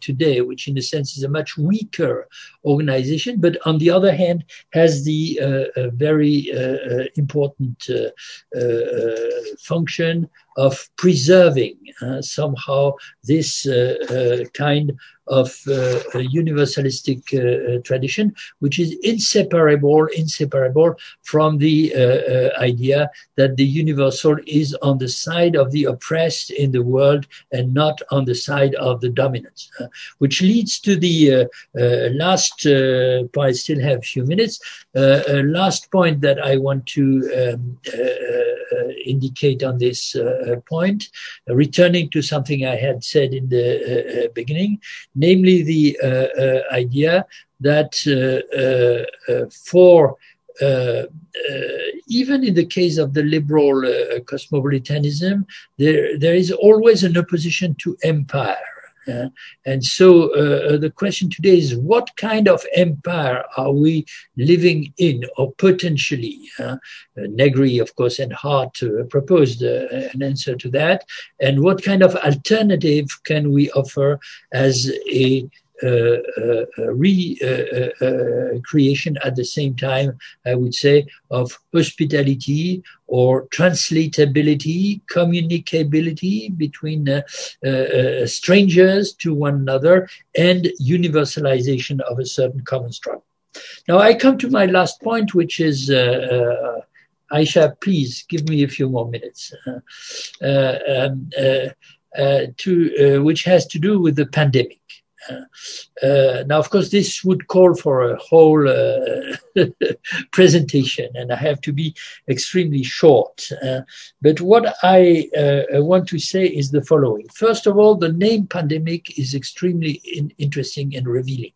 today, which in a sense is a much weaker organization, but on the other hand has the very important function of preserving uh, somehow this uh, uh, kind of uh, universalistic uh, uh, tradition, which is inseparable, inseparable from the uh, uh, idea that the universal is on the side of the oppressed in the world and not on the side of the dominant, uh, which leads to the last point. I still have a few minutes. last point that I want to um, indicate on this point, returning to something I had said in the beginning, namely the uh, uh, idea that uh, for uh, uh, even in the case of the liberal uh, cosmopolitanism, there there is always an opposition to empire. Uh, and so uh, the question today is what kind of empire are we living in or potentially? Uh, Negri, of course, and Hardt proposed an answer to that. And what kind of alternative can we offer as a recreation at the same time, I would say, of hospitality or translatability, communicability between uh, uh, strangers to one another, and universalization of a certain common struggle. Now, I come to my last point, which is. Uh, Ayça, please give me a few more minutes. Uh, um, uh, to which has to do with the pandemic. Uh, now, of course, this would call for a whole uh, presentation, and I have to be extremely short. Uh, but what I uh, want to say is the following. First of all, the name pandemic is extremely in- interesting and revealing.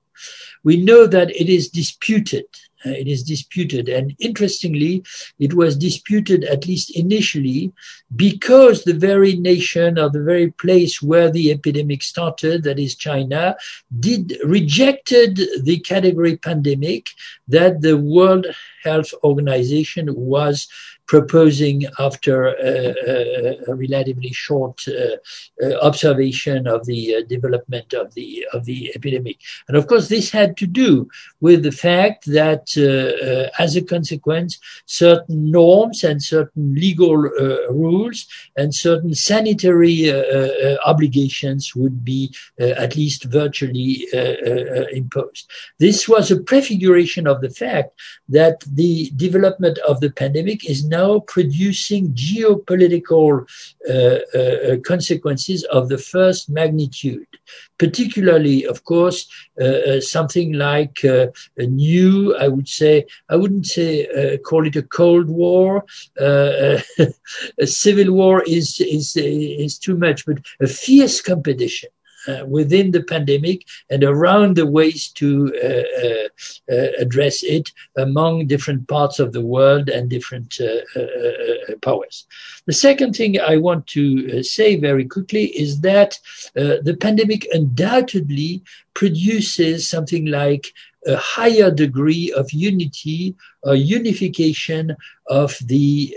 We know that it is disputed Uh, Uh, it is disputed. And interestingly, it was disputed at least initially because the very nation or the very place where the epidemic started, that is China, did rejected the category pandemic that the World Health Organization was proposing after a, a relatively short uh, uh, observation of the uh, development of the of the epidemic. And of course, this had to do with the fact that, uh, uh, as a consequence, certain norms and certain legal uh, rules and certain sanitary obligations would be at least virtually imposed. This was a prefiguration of the fact that the development of the pandemic is now producing geopolitical uh, uh, uh, consequences of the first magnitude. Particularly, of course, uh, something like a new, I would say, I wouldn't say call it a Cold War. a civil war is is is too much, but a fierce competition within the pandemic and around the ways to uh, uh, uh address it among different parts of the world and different uh, uh, powers. The second thing I want to say very quickly is that the pandemic undoubtedly produces something like a higher degree of unity or unification of the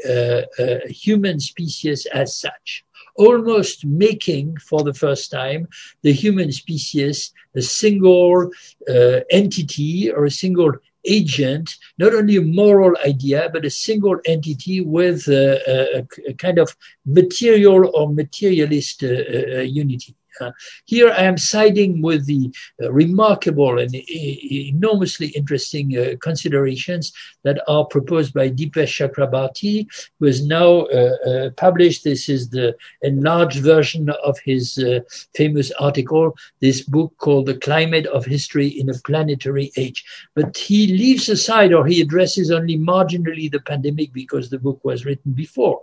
human species as such almost making for the first time the human species a single uh, entity or a single agent, not only a moral idea, but a single entity with a, a, a kind of material or materialist uh, uh, unity. Uh, here I am siding with the uh, remarkable and enormously interesting uh, considerations that are proposed by Dipesh Chakrabarty, who has now uh, uh, published, this is the enlarged version of his uh, famous article, this book called The Climate of History in a Planetary Age. But he leaves aside or he addresses only marginally the pandemic because the book was written before.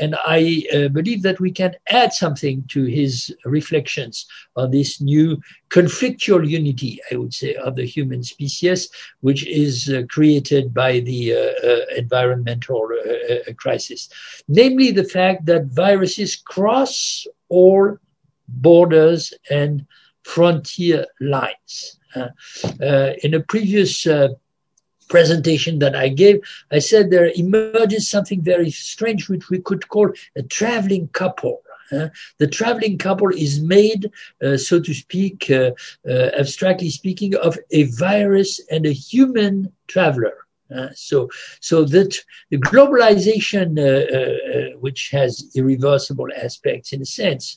And I believe that we can add something to his reflection reflections on this new conflictual unity, I would say, of the human species, which is uh, created by the uh, uh, environmental uh, uh, crisis. Namely, the fact that viruses cross all borders and frontier lines. In a previous presentation that I gave, I said there emerges something very strange, which we could call a traveling couple. The traveling couple is made, uh, so to speak, uh, uh abstractly speaking, of a virus and a human traveler. Uh, so, so that the globalization, uh, uh, which has irreversible aspects in a sense,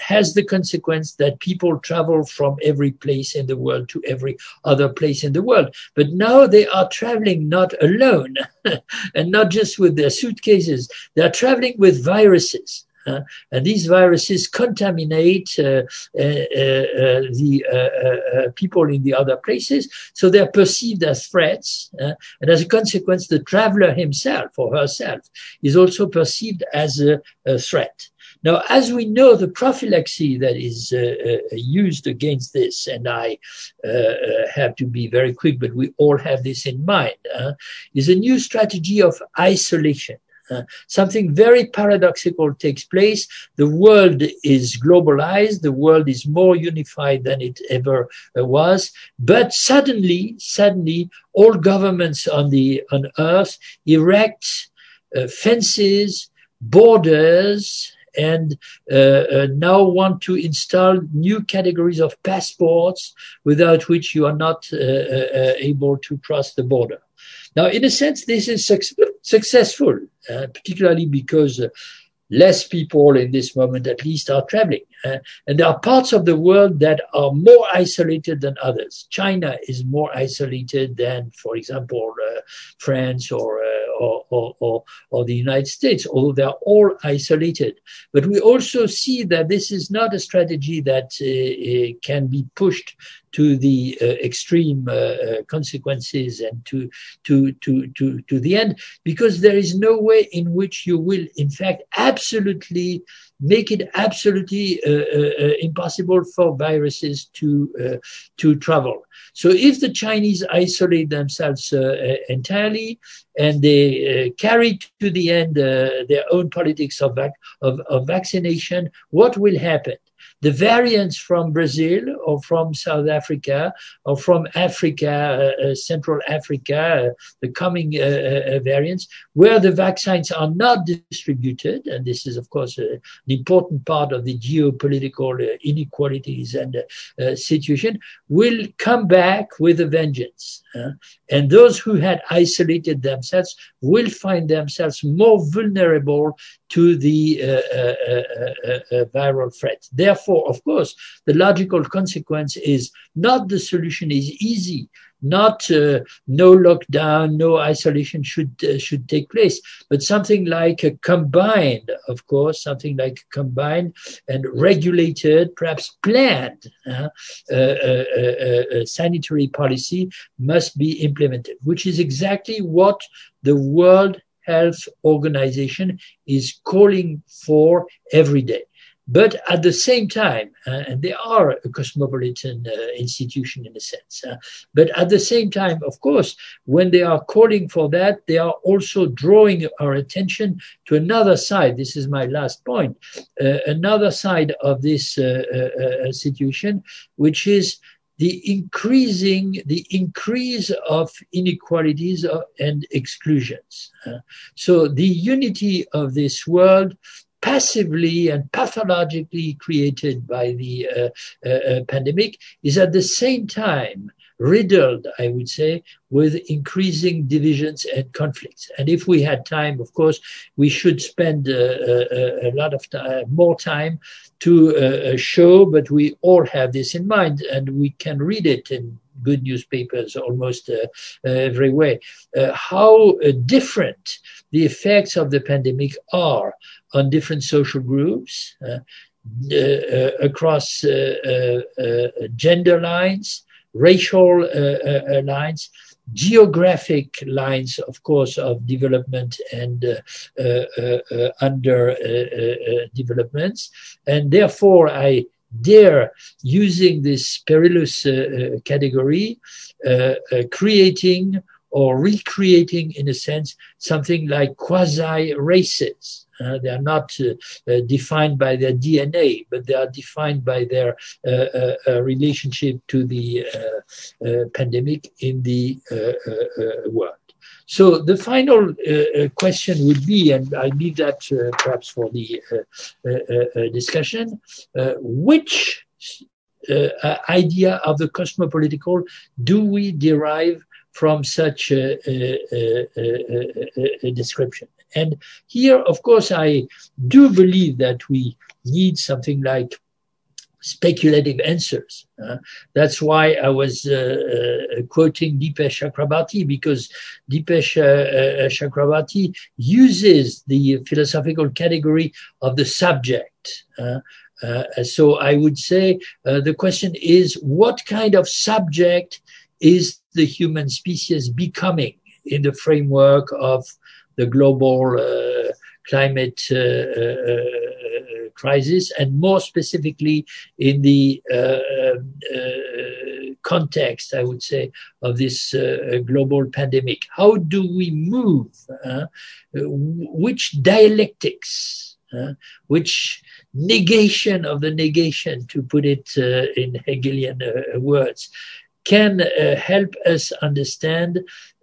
has the consequence that people travel from every place in the world to every other place in the world. But now they are traveling not alone and not just with their suitcases. They are traveling with viruses. Uh, and these viruses contaminate uh, uh, the people in the other places, so they're perceived as threats. and as a consequence, the traveler himself or herself is also perceived as a, a threat. Now, as we know, the prophylaxis that is uh, uh, used against this, and I uh, have to be very quick, but we all have this in mind, is a new strategy of isolation. Uh, something very paradoxical takes place. The world is globalized. The world is more unified than it ever uh, was. But suddenly, suddenly, all governments on the on Earth erect uh, fences, borders, and uh, uh, now want to install new categories of passports without which you are not uh, able to cross the border. Now, in a sense, this is successful, uh, particularly because uh, less people in this moment at least are traveling. Uh, and there are parts of the world that are more isolated than others. China is more isolated than, for example, uh, France or, uh, or, or, or, or, the United States, although they're all isolated. But we also see that this is not a strategy that uh, uh, can be pushed to the uh, extreme uh, consequences and to, to, to, to, to the end, because there is no way in which you will, in fact, absolutely make it absolutely uh, uh, impossible for viruses to uh, to travel. So if the Chinese isolate themselves entirely and they carry to the end their own politics of, vac- of, of vaccination, what will happen? The variants from Brazil or from South Africa or from Africa, uh, uh, Central Africa, uh, the coming uh, variants, where the vaccines are not distributed, and this is, of course, an important part of the geopolitical inequalities and situation, will come back with a vengeance. and those who had isolated themselves will find themselves more vulnerable to the uh, uh, uh, viral threat. Therefore, therefore, of course, the logical consequence is not the solution is easy, not uh, no lockdown, no isolation should uh, should take place, but something like a combined, of course, something like combined and regulated, perhaps planned uh, uh, uh, uh sanitary policy must be implemented, which is exactly what the World Health Organization is calling for every day. But at the same time, uh, and they are a cosmopolitan uh, institution in a sense, uh, but at the same time, of course, when they are calling for that, they are also drawing our attention to another side. This is my last point. Another side of this situation, which is the increasing the increase of inequalities and exclusions uh, so the unity of this world passively and pathologically created by the uh, uh, uh, pandemic is at the same time riddled, I would say, with increasing divisions and conflicts. And if we had time, of course, we should spend uh, a, uh, a, lot of time, more time to uh, show, but we all have this in mind and we can read it in good newspapers almost uh, uh, everywhere, uh, how different the effects of the pandemic are on different social groups uh, uh, across uh, gender lines, racial lines, geographic lines, of course, of development and uh, uh, uh, under developments. And therefore, I dare, using this perilous category, creating or recreating, in a sense, something like quasi races. Uh, they are not uh, uh, defined by their DNA, but they are defined by their uh, uh, uh, relationship to the pandemic in the world. So the final uh, uh, question would be, and I leave that uh, perhaps for the discussion, which idea of the cosmopolitical do we derive from such a, a, a, a, description. And here, of course, I do believe that we need something like speculative answers. Uh, that's why I was uh, uh, quoting Dipesh Chakrabarty because Dipesh uh, uh, Chakrabarty uses the philosophical category of the subject. Uh, so I would say the question is what kind of subject is the human species becoming in the framework of the global climate crisis, and more specifically in the um, context, I would say, of this global pandemic. How do we move? which dialectics? Uh, which negation of the negation, to put it uh, in Hegelian uh, words, can uh, help us understand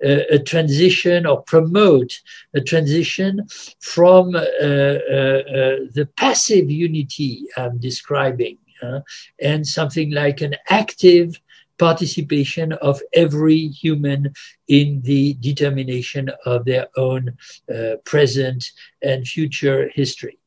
uh, a transition or promote a transition from uh, uh, uh the passive unity I'm describing and something like an active participation of every human in the determination of their own uh, present and future history.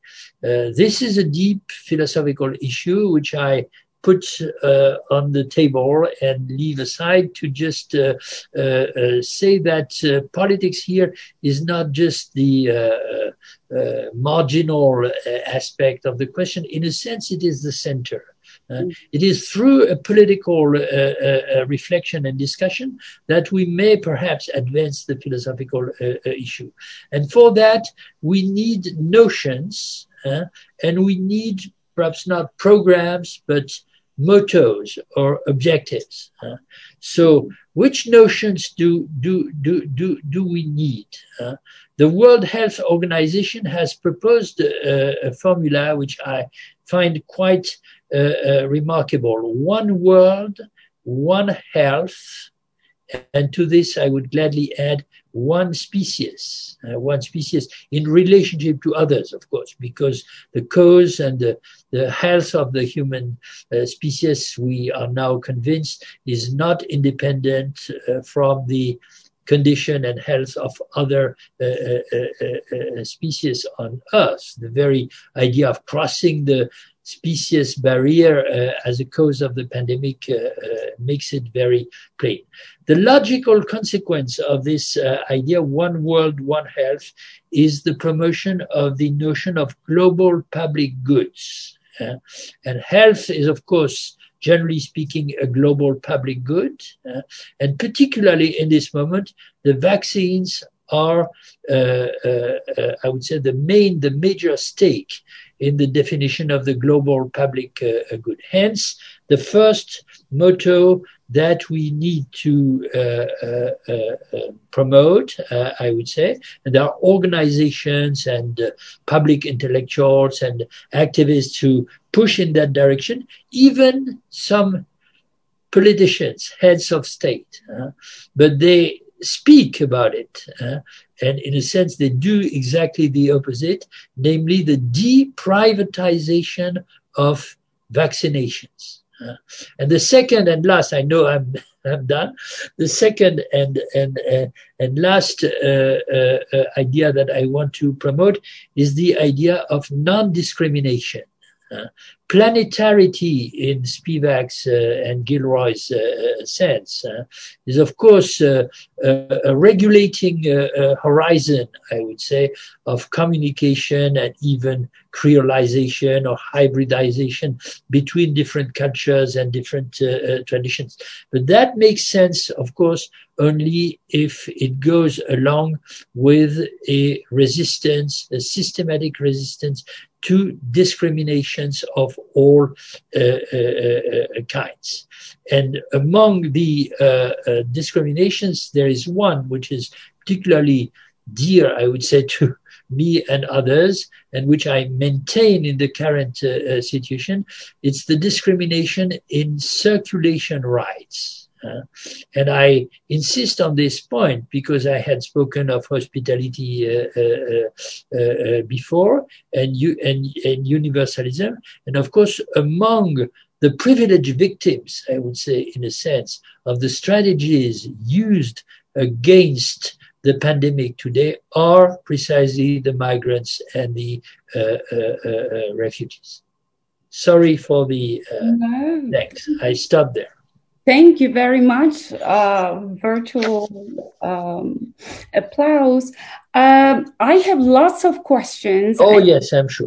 This is a deep philosophical issue which I put uh, on the table and leave aside to just uh, uh, say that uh, politics here is not just the uh, marginal aspect of the question. In a sense, it is the center Uh, it is through a political uh, uh, reflection and discussion that we may perhaps advance the philosophical issue. And for that, we need notions and we need perhaps not programs, but mottos or objectives. so which notions do, do, do, do, do we need? the World Health Organization has proposed a, a formula which I find quite uh, uh, remarkable. One world, one health, and to this I would gladly add one species, uh, one species in relationship to others, of course, because the cause and the, the health of the human uh, species, we are now convinced, is not independent uh, from the condition and health of other uh, uh, uh, species on Earth. The very idea of crossing the species barrier uh, as a cause of the pandemic uh, uh, makes it very plain. The logical consequence of this idea, one world, one health, is the promotion of the notion of global public goods. and health is, of course, generally speaking, a global public good. Uh, and particularly in this moment, the vaccines are, uh, uh, I would say, the main, the major stake in the definition of the global public uh, good. Hence, the first motto that we need to uh, uh, uh promote, uh, I would say, and there are organizations and uh, public intellectuals and activists who push in that direction, even some politicians, heads of state, but they speak about it. Uh, and in a sense, they do exactly the opposite, namely the deprivatization of vaccinations. Uh, and the second and last, I know I'm I'm done. The second and and uh, and last uh, uh, uh, idea that I want to promote is the idea of non-discrimination. Uh, planetarity in Spivak's uh, and Gilroy's uh, uh sense uh, is, of course, uh, a regulating horizon, I would say, of communication and even creolization or hybridization between different cultures and different traditions. But that makes sense, of course, only if it goes along with a resistance, a systematic resistance to discriminations of all uh, uh, uh, kinds. And among the discriminations, there is one which is particularly dear, I would say, to me and others, and which I maintain in the current uh, situation, it's the discrimination in circulation rights. Uh, and I insist on this point because I had spoken of hospitality uh, uh, uh, uh before and, and, and universalism. And of course, among the privileged victims, I would say, in a sense, of the strategies used against the pandemic today are precisely the migrants and the uh, refugees. Sorry for the no. next. I stop there. Thank you very much. Uh, virtual um, applause. Um, I have lots of questions. Oh, yes, I'm sure.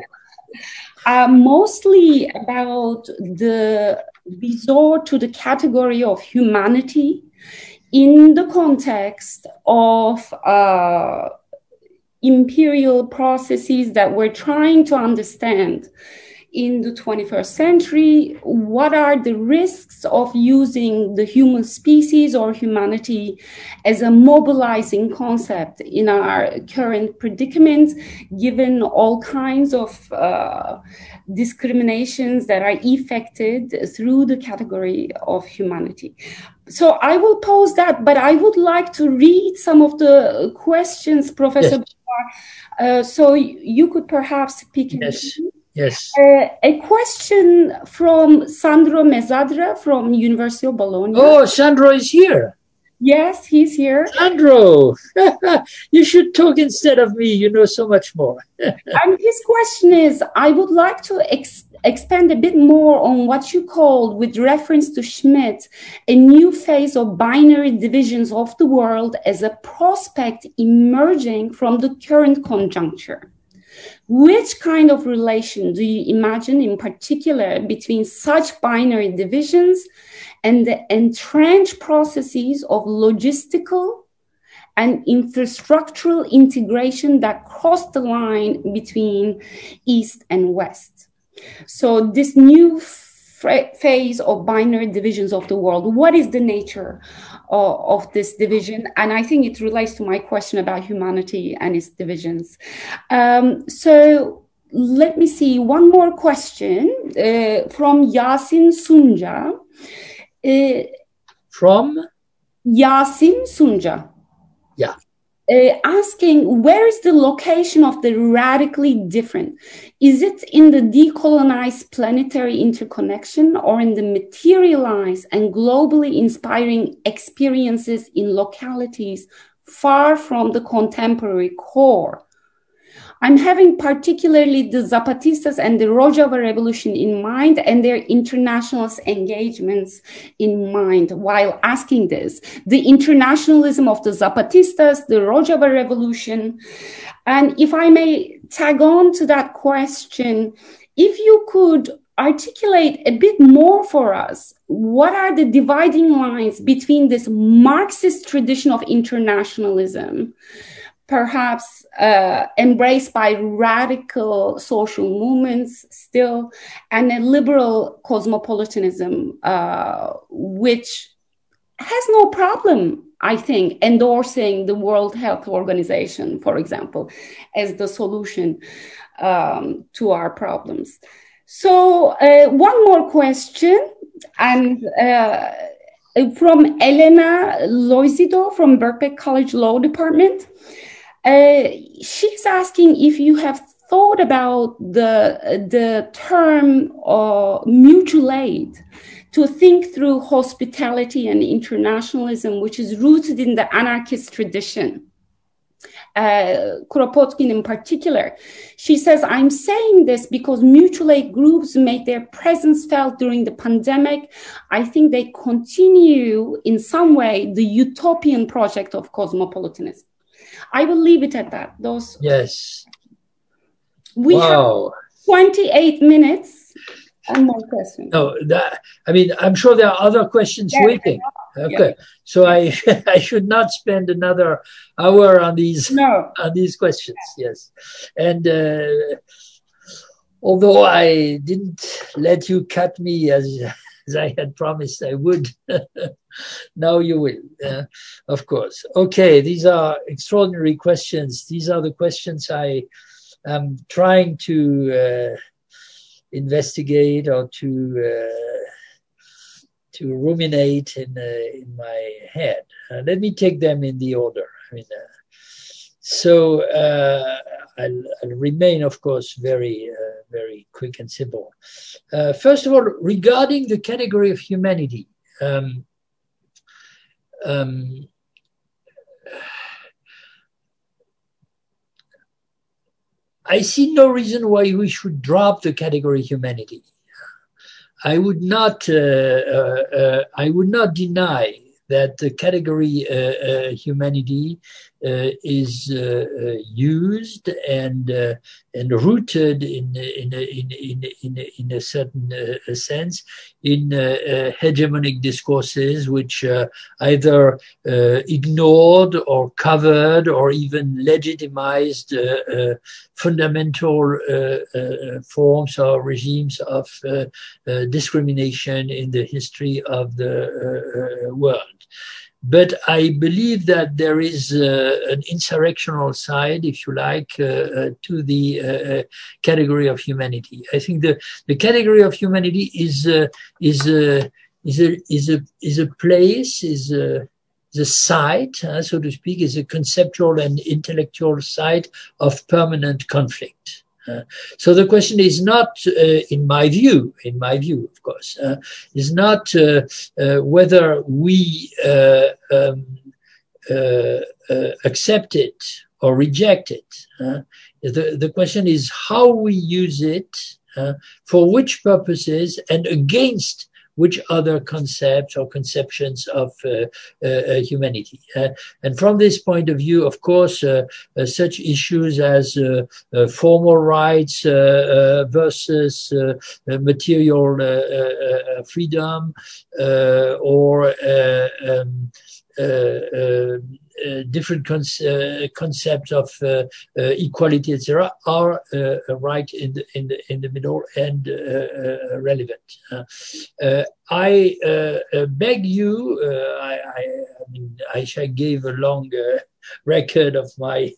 Uh, mostly about the resort to the category of humanity in the context of uh, imperial processes that we're trying to understand in the 21st century? What are the risks of using the human species or humanity as a mobilizing concept in our current predicament, given all kinds of uh, discriminations that are effected through the category of humanity? So I will pose that, but I would like to read some of the questions, Professor. Yes. Uh, so you could perhaps pick. Yes. Yes. Uh, a question from Sandro Mezzadra from University of Bologna. Oh, Sandro is here. Yes, he's here. Sandro, you should talk instead of me. You know so much more. and his question is I would like to ex- expand a bit more on what you called, with reference to Schmitt, a new phase of binary divisions of the world as a prospect emerging from the current conjuncture. Which kind of relation do you imagine in particular between such binary divisions and the entrenched processes of logistical and infrastructural integration that cross the line between East and West? So, this new phase of binary divisions of the world, what is the nature of, of, this division? And I think it relates to my question about humanity and its divisions. Um, so let me see one more question uh, from Yasin Sunja. Uh, from? Yasin Sunja. Yeah uh, asking where is the location of the radically different? Is it in the decolonized planetary interconnection or in the materialized and globally inspiring experiences in localities far from the contemporary core? I'm having particularly the Zapatistas and the Rojava Revolution in mind and their internationalist engagements in mind while asking this. The internationalism of the Zapatistas, the Rojava Revolution. And if I may tag on to that question, if you could articulate a bit more for us what are the dividing lines between this Marxist tradition of internationalism perhaps uh, embraced by radical social movements still, and a liberal cosmopolitanism, uh, which has no problem, I think, endorsing the World Health Organization, for example, as the solution um, to our problems. So, uh, one more question, and uh, from Elena Loizidou from Birkbeck College Law Department. Uh, she's asking if you have thought about the the term uh, mutual aid to think through hospitality and internationalism, which is rooted in the anarchist tradition. Uh, Kropotkin in particular. She says, I'm saying this because mutual aid groups made their presence felt during the pandemic. I think they continue in some way the utopian project of cosmopolitanism. I will leave it at that. Those yes. We wow. have 28 minutes and more questions. No, that, I mean, I'm sure there are other questions yes, waiting. Okay, yeah. so I I should not spend another hour on these no. on these questions. Yes, and uh, although I didn't let you cut me as as I had promised I would. now you will, uh, of course. Okay, these are extraordinary questions. These are the questions I am trying to uh, investigate or to uh, to ruminate in uh, in my head. Uh, let me take them in the order. I mean, uh, so I'll, I'll, remain, of course, very very quick and simple. Uh, first of all, regarding the category of humanity, um, um, I see no reason why we should drop the category humanity. I would not, uh, uh, uh I would not deny that the category uh, uh, humanity uh, Uh, is uh, uh, used and and rooted in in in in in, in a certain sense in hegemonic discourses which either ignored or covered or even legitimized fundamental forms or regimes of discrimination in the history of the world. But I believe that there is uh, an insurrectional side, if you like, uh, uh, to the uh, uh, category of humanity. I think the, the category of humanity is uh, is a is a is a is a place is a the site, so to speak, is a conceptual and intellectual site of permanent conflict. Uh, so the question is not, uh, in my view, in my view, of course, uh, is not uh, uh, whether we um, accept it or reject it. the, the question is how we use it, for which purposes, and against which other concepts or conceptions of uh, uh, uh, humanity. and from this point of view, of course, such issues as formal rights versus material freedom or um, uh, uh, Uh, uh, uh, different uh, concepts of equality, etc., are right in the in the in the middle and relevant. I beg you, I, I, I mean, Ayça gave a long record of my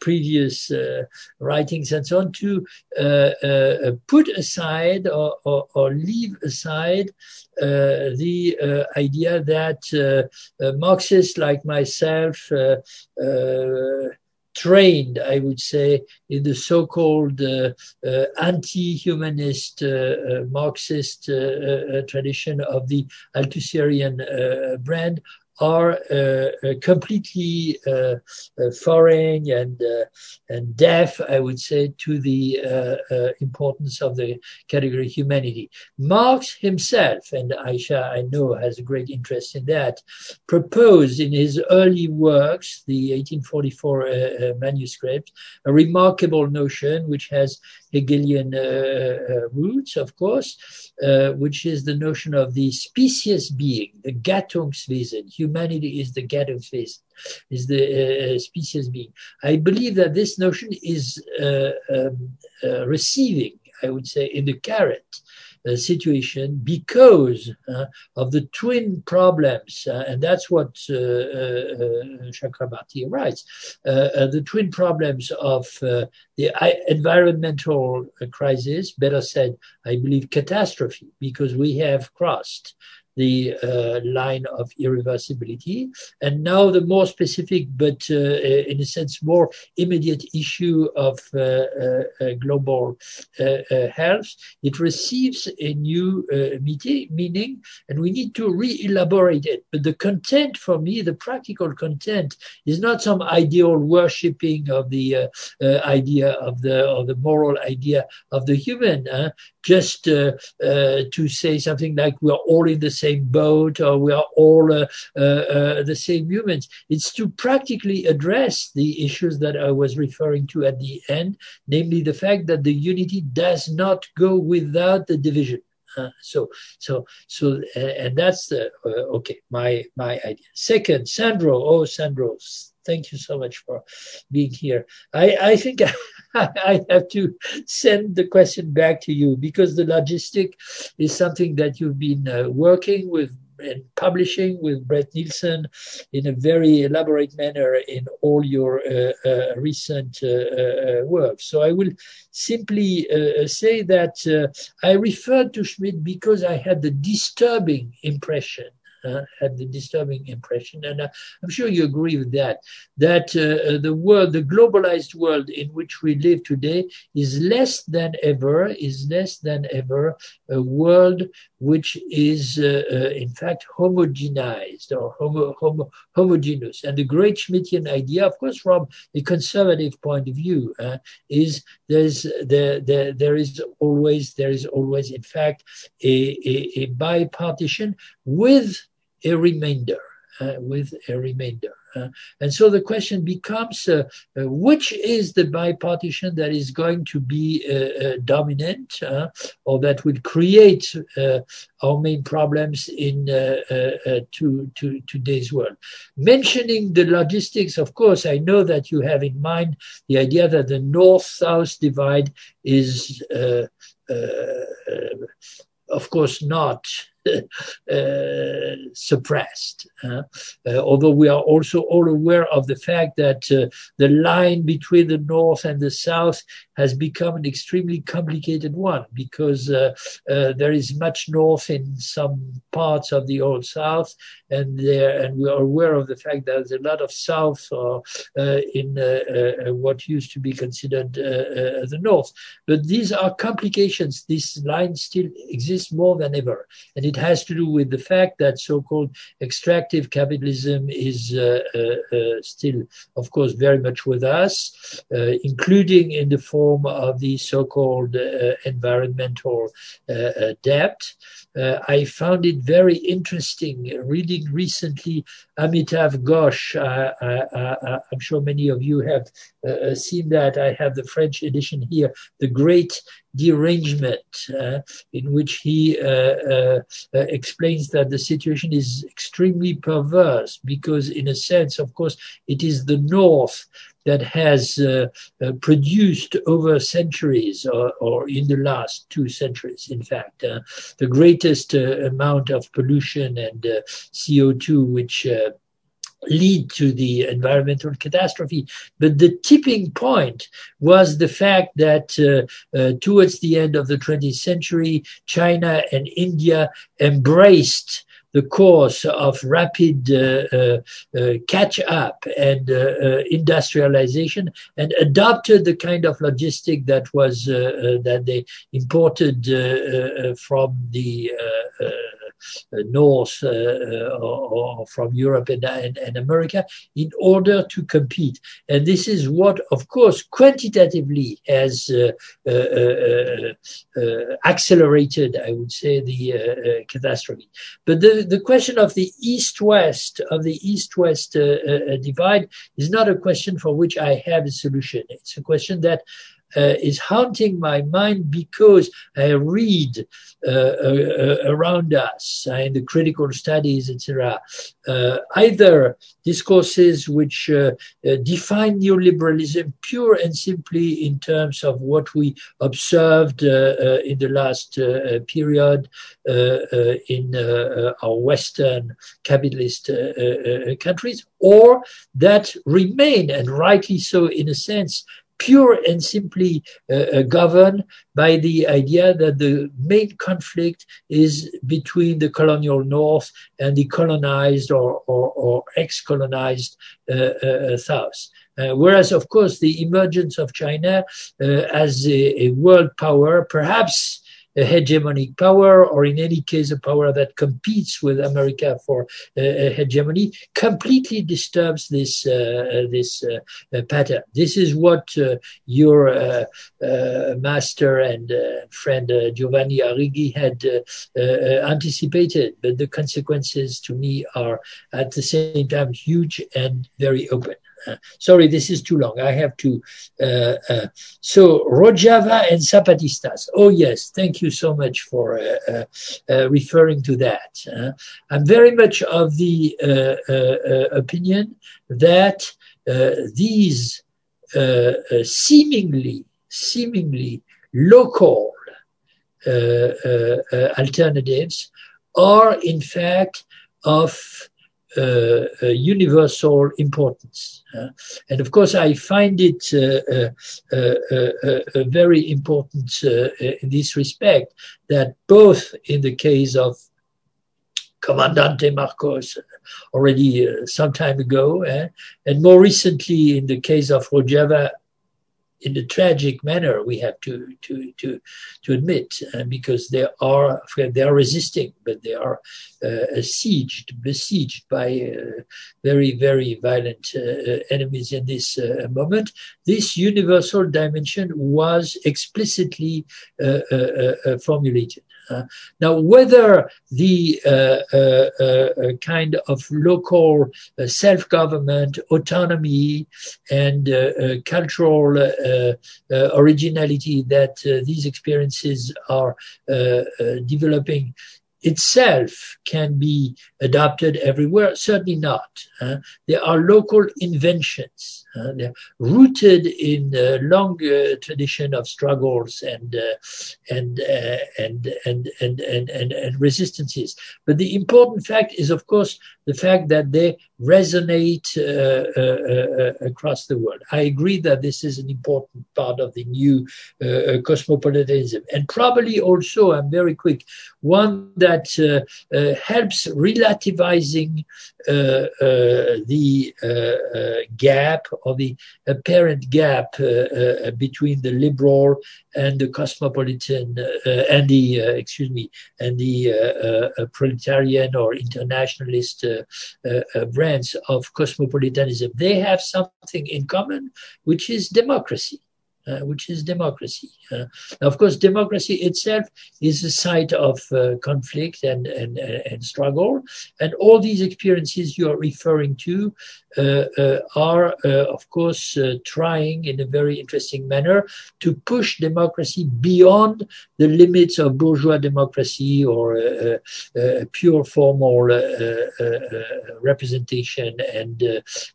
previous uh, writings and so on to uh, uh, put aside or, or, or leave aside the idea that Marxists like myself trained, I would say, in the so-called uh, uh, anti-humanist uh, Marxist tradition of the Althusserian brand are uh, uh, completely uh, foreign and and deaf, I would say, to the importance of the category humanity. Marx himself, and Ayça, I know, has a great interest in that, proposed in his early works, the 1844 manuscript, a remarkable notion which has Hegelian roots, of course, which is the notion of the species being, the Gattungswesen, humanity is the Gattungswesen, is the uh, species being. I believe that this notion is uh, um, uh, receiving, I would say, in the current uh, situation because uh, of the twin problems, uh, and that's what Chakrabarty writes. the twin problems of the environmental crisis, better said, I believe, catastrophe, because we have crossed the uh, line of irreversibility. And now the more specific, but uh, in a sense more immediate issue of uh, uh, uh global uh, health, it receives a new meaning, and we need to re-elaborate it. But the content for me, the practical content, is not some ideal worshipping of the idea of the or the moral idea of the human just uh, uh, to say something like we're all in the same boat or we are all uh, the same humans. It's to practically address the issues that I was referring to at the end, namely the fact that the unity does not go without the division. Uh, so so so uh, and that's the uh, okay my my idea second sandro oh sandro thank you so much for being here. I, I think have to send the question back to you because the logistic is something that you've been uh, working with and publishing with Brett Neilson in a very elaborate manner in all your uh, uh, recent uh, uh work. So I will simply uh, say that uh, I referred to Schmitt because I had the disturbing impression uh, had the disturbing impression, and uh, I'm sure you agree with that, that uh, the world, the globalized world in which we live today, is less than ever, is less than ever a world which is uh, uh, in fact homogenized or homo, homo, homogeneous. And the great Schmittian idea, of course, from a conservative point of view, uh, is there's there, there there is always there is always in fact a, a, a bipartition with a remainder, uh, with a remainder. Uh, and so the question becomes uh, uh, which is the bipartition that is going to be uh, uh, dominant or that will create our main problems in to, to today's world. Mentioning the logistics, of course, I know that you have in mind the idea that the north-south divide is, of course, not suppressed. Uh, uh, although we are also all aware of the fact that uh, the line between the North and the South has become an extremely complicated one because uh, uh, there is much North in some parts of the Old South, and there, and we are aware of the fact that there's a lot of South in what used to be considered the North. But these are complications. This line still exists more than ever, and it it has to do with the fact that so-called extractive capitalism is uh, uh, uh, still, of course, very much with us, including in the form of the so-called environmental debt. Uh, I found it very interesting uh, reading recently Amitav Ghosh. Uh uh, uh, uh, I'm sure many of you have seen that. I have the French edition here, The Great Derangement, in which he explains that the situation is extremely perverse because, in a sense, of course, it is the North that has uh, uh, produced over centuries or, or, in the last two centuries, in fact, uh, the greatest uh, amount of pollution and uh, CO2, which uh, lead to the environmental catastrophe. But the tipping point was the fact that uh, uh, towards the end of the 20th century, China and India embraced the course of rapid uh, uh, uh, catch up and uh, uh, industrialization and adopted the kind of logistic that was uh, that they imported from the Uh, north uh, uh, or, from Europe and, and, and, America in order to compete. And this is what, of course, quantitatively has uh, uh, accelerated, I would say, the catastrophe. But the, the question of the east-west, of the east-west divide is not a question for which I have a solution. It's a question that uh, is haunting my mind because I read uh, uh, around us in the critical studies, etc., uh, either discourses which uh, uh, define neoliberalism pure and simply in terms of what we observed in the last period in our Western capitalist countries, or that remain, and rightly so in a sense, pure and simply uh, uh, governed by the idea that the main conflict is between the colonial north and the colonized or, or, or ex-colonized uh, uh, uh south. Uh, whereas, of course, the emergence of China as a, a world power, perhaps a hegemonic power, or in any case, a power that competes with America for uh, hegemony, completely disturbs this uh, uh this uh, uh, pattern. This is what uh, your master and friend Giovanni Arrighi had anticipated, but the consequences to me are at the same time huge and very open. Uh, sorry, this is too long. I have to. Uh, uh, so Rojava and Zapatistas. Oh yes, thank you so much for uh, uh, uh referring to that. Uh. I'm very much of the uh, opinion that these seemingly seemingly local alternatives are in fact of uh, uh, universal importance. Uh, and of course, I find it very important in this respect that both in the case of Comandante Marcos already uh, some time ago, eh, and more recently in the case of Rojava in the tragic manner we have to to to to admit, uh, because they are they are resisting, but they are uh, sieged, besieged by uh, very very violent uh, enemies in this uh, moment. This universal dimension was explicitly uh, formulated. Uh, now, whether the uh, uh, uh, uh kind of local uh, self-government, autonomy, and cultural originality that these experiences are developing itself can be adopted everywhere? Certainly not. Uh, there are local inventions. Uh, they're rooted in a long uh, tradition of struggles and, uh, and, uh, and, and, and, and, and, and resistances. But the important fact is, of course, the fact that they resonate uh, across the world. I agree that this is an important part of the new cosmopolitanism. And probably also, I'm very quick, one that helps relativizing uh, uh, Uh, uh, the uh, uh, gap or the apparent gap between the liberal and the cosmopolitan and the excuse me and the proletarian or internationalist brands of cosmopolitanism. They have something in common, which is democracy. Uh, which is democracy. Uh, of course, democracy itself is a site of uh, conflict and, and, and struggle. And all these experiences you are referring to uh, uh, are, uh, of course, trying in a very interesting manner to push democracy beyond the limits of bourgeois democracy or pure formal representation and,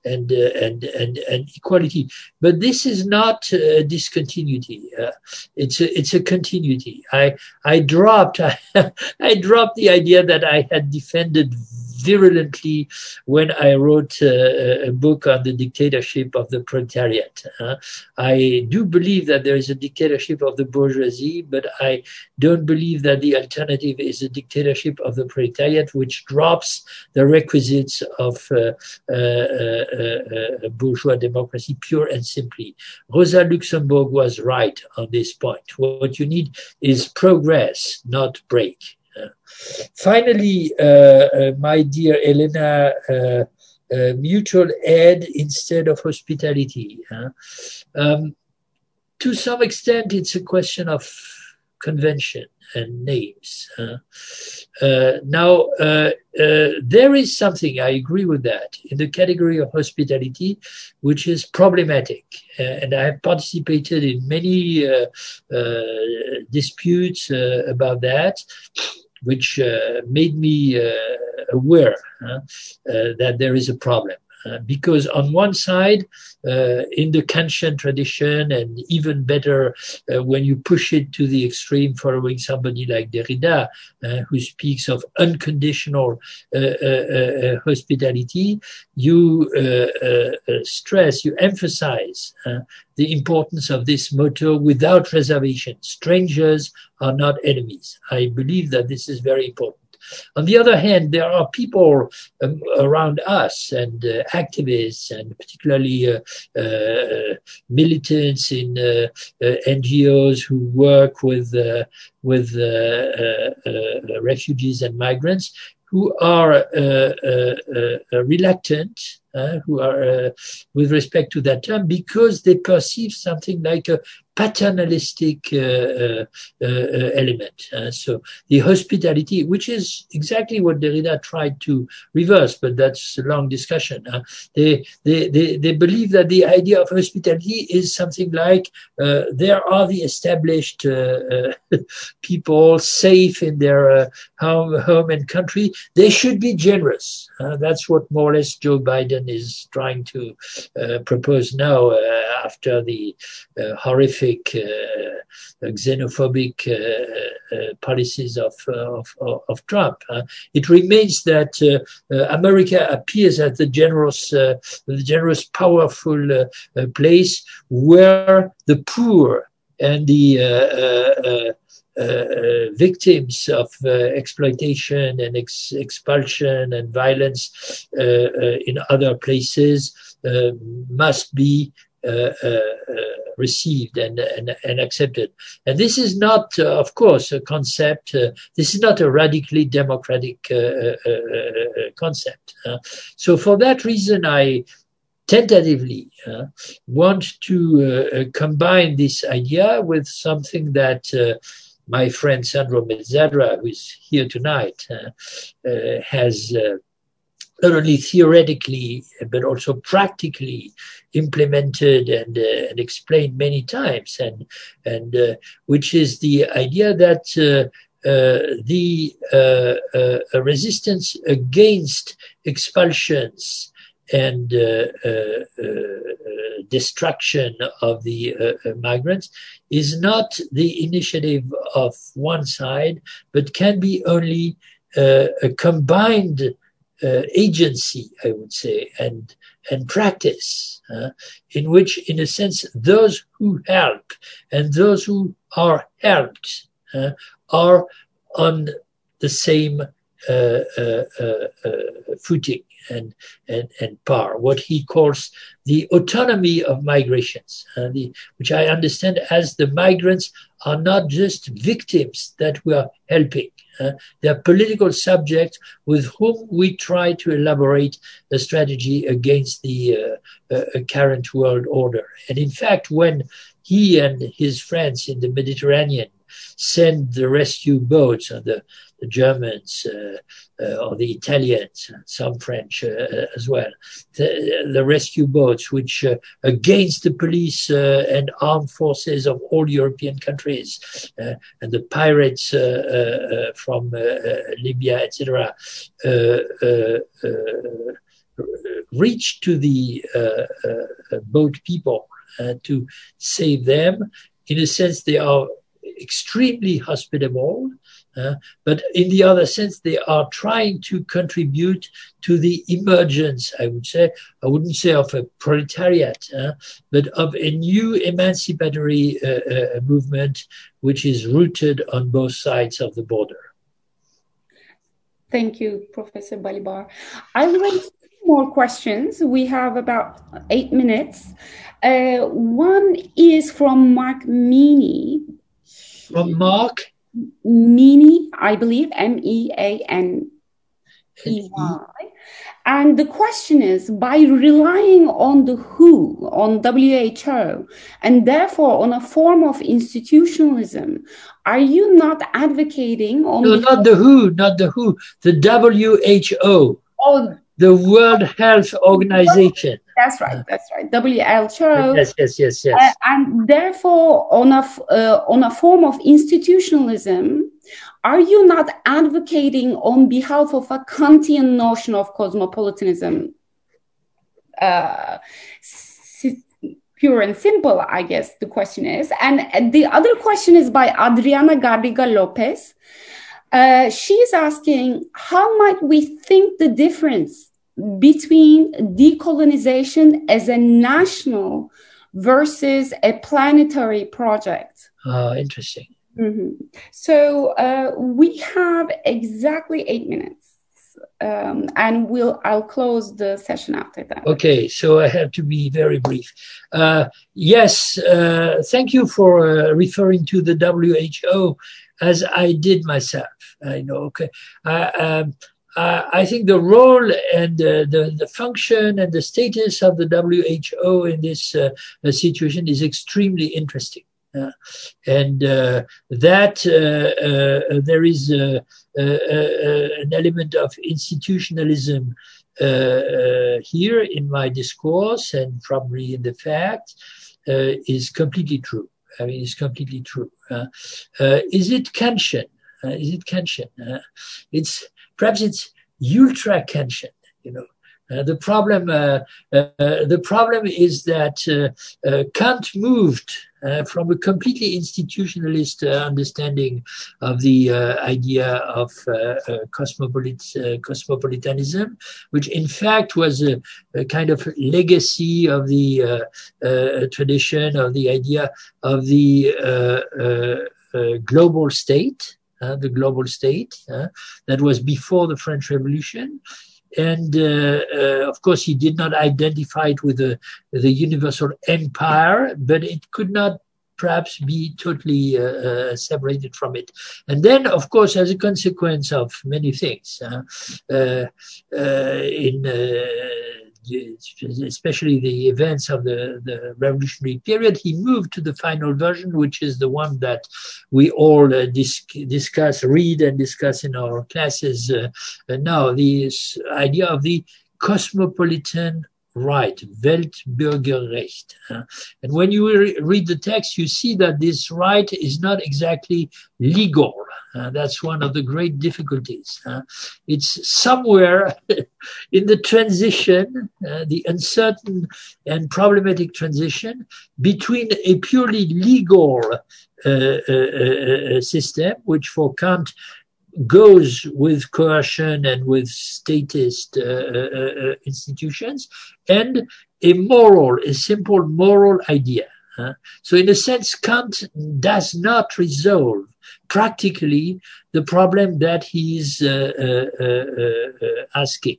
and, and, and, and equality. But this is not discontinuity. Uh, it's a, it's a continuity. I I dropped I, I dropped the idea that I had defended virulently when I wrote uh, a book on the dictatorship of the proletariat. I do believe that there is a dictatorship of the bourgeoisie, but I don't believe that the alternative is a dictatorship of the proletariat, which drops the requisites of uh, uh bourgeois democracy pure and simply. Rosa Luxemburg was right on this point. What you need is progress, not break. Finally, uh, uh, my dear Elena, uh, mutual aid instead of hospitality. Um, to some extent, it's a question of convention and names. Uh, now, uh, there is something, I agree with that, in the category of hospitality, which is problematic. and I have participated in many disputes about that which uh, made me uh, aware uh, that there is a problem. Uh, because on one side, uh, in the Kantian tradition, and even better uh, when you push it to the extreme, following somebody like Derrida, uh, who speaks of unconditional uh, uh, hospitality, you stress, you emphasize the importance of this motto without reservation. Strangers are not enemies. I believe that this is very important. On the other hand, there are people um, around us and uh, activists and particularly uh, uh, militants in uh, uh, NGOs who work with with refugees and migrants who are reluctant who are uh, with respect to that term because they perceive something like a paternalistic uh, uh, uh element. Uh, so the hospitality, which is exactly what Derrida tried to reverse, but that's a long discussion. They, they, they, they believe that the idea of hospitality is something like there are the established people safe in their home, home and country. They should be generous. that's what more or less Joe Biden is trying to uh, propose now uh, after the uh, horrific uh, xenophobic uh, uh, policies of, of, of Trump. it remains that America appears as the generous, the generous, powerful place where the poor and the uh, uh, Uh, uh, victims of uh, exploitation and ex- expulsion and violence uh, in other places must be received and, and, and accepted. And this is not, uh, of course, a concept. Uh, this is not a radically democratic uh, uh, uh concept. so for that reason, I tentatively want to combine this idea with something that my friend Sandro Mezzadra, who is here tonight, has not only theoretically but also practically implemented and, uh, and explained many times, and and uh, which is the idea that uh, uh the uh, uh, resistance against expulsions and destruction of the migrants is not the initiative of one side, but can be only a combined uh, agency, I would say, and and practice, uh, in which, in a sense, those who help and those who are helped uh, are on the same uh, uh, uh, footing and, and, and par, what he calls the autonomy of migrations, the, which I understand as the migrants are not just victims that we are helping. Uh, they are political subjects with whom we try to elaborate a strategy against the uh, uh, current world order. And in fact, when he and his friends in the Mediterranean send the rescue boats, uh, the, the Germans uh, uh, or the Italians, some French uh, uh, as well, the, the, rescue boats, which uh, against the police uh, and armed forces of all European countries uh, and the pirates uh, from Libya, etc., reach to the boat people to save them. In a sense, they are extremely hospitable. Uh, but in the other sense, they are trying to contribute to the emergence, I would say, I wouldn't say of a proletariat, uh, but of a new emancipatory uh, uh movement which is rooted on both sides of the border. Thank you, Professor Balibar. I will more questions. We have about eight minutes. Uh, one is from Mark Meany from Mark? Meany, I believe, M E A N E Y. And the question is by relying on the WHO, on WHO, and therefore on a form of institutionalism, are you not advocating on. No, the not the WHO, not the WHO, the WHO. Oh, the World Health Organization. That's right. That's right. W. L. WHO. Yes, yes, yes, yes. Uh, and therefore, on a uh, on a form of institutionalism, are you not advocating on behalf of a Kantian notion of cosmopolitanism? Uh, pure and simple, I guess the question is. And the other question is by Adriana Garriga Lopez. Uh, she's asking, how might we think the difference between decolonization as a national versus a planetary project. Oh, interesting. Mm-hmm. So uh, we have exactly eight minutes. Um, and we'll I'll close the session after that. Okay, so I have to be very brief. Uh, yes, uh, thank you for uh, referring to the WHO, as I did myself. I know. Okay, uh, um, uh, I think the role and uh, the, the function and the status of the WHO in this uh, situation is extremely interesting. Uh, and uh, that uh, there is an element of institutionalism here in my discourse and probably in the fact is completely true. I mean, it's completely true. is it Kantian? is it Kantian? it's perhaps it's ultra Kantian, you know. Uh, the problem, uh, uh, the problem is that uh, uh, Kant moved uh, from a completely institutionalist understanding of the idea of cosmopolit cosmopolitanism, which in fact was a, a kind of legacy of the tradition of the idea of the global state uh, the global state. Uh, that was before the French Revolution. And uh, uh, of course, he did not identify it with the, the universal empire, but it could not perhaps be totally uh, uh, separated from it. And then, of course, as a consequence of many things, uh, in especially the events of the, the revolutionary period, he moved to the final version, which is the one that we all uh, dis- discuss, read, and discuss in our classes uh, now. This idea of the cosmopolitan right, Weltbürgerrecht. Uh, and when you re- read the text, you see that this right is not exactly legal. Uh, that's one of the great difficulties. Uh, it's somewhere in the transition, uh, the uncertain and problematic transition between a purely legal uh, uh, system, which for Kant goes with coercion and with statist uh, uh, uh, institutions, and a moral, a simple moral idea. So, in a sense, Kant does not resolve practically the problem that he's uh, uh, uh, asking.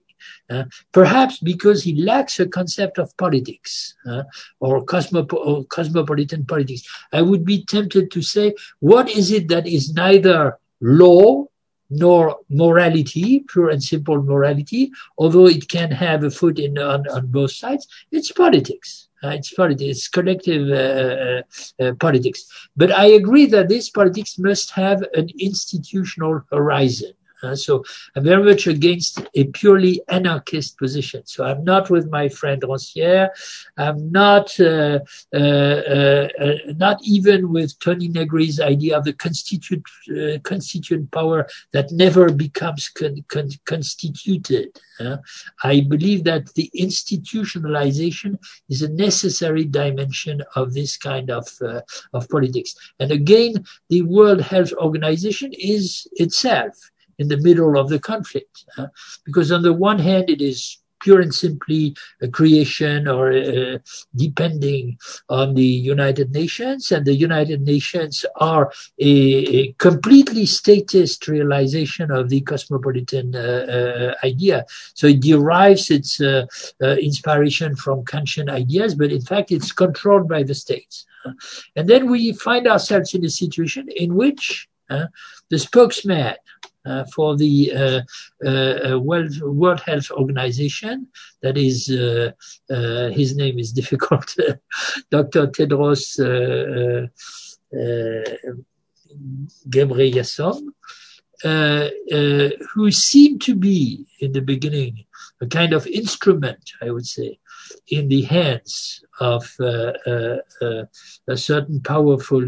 Uh, perhaps because he lacks a concept of politics uh, or, or, cosmopolitan politics. I would be tempted to say, what is it that is neither law nor morality, pure and simple morality, although it can have a foot in on, on both sides? It's politics. Uh, it's politics, it's collective uh, uh, politics. But I agree that this politics must have an institutional horizon. Uh, so I'm very much against a purely anarchist position. So I'm not with my friend Rancière. I'm not uh, uh, uh, uh not even with Tony Negri's idea of the constituent uh, constituent power that never becomes con- con- constituted. I believe that the institutionalization is a necessary dimension of this kind of of politics. And again, the World Health Organization is itself in the middle of the conflict. Uh, because on the one hand, it is pure and simply a creation or uh, depending on the United Nations, and the United Nations are a, a completely statist realization of the cosmopolitan uh, uh, idea. So it derives its uh, uh, inspiration from Kantian ideas, but in fact, it's controlled by the states. And then we find ourselves in a situation in which the spokesman uh, for the uh, uh, uh, World, World Health Organization. That is, uh, uh, his name is difficult, Dr. Tedros Ghebreyesus, who seemed to be in the beginning a kind of instrument, I would say, in the hands of uh, uh, uh, a certain powerful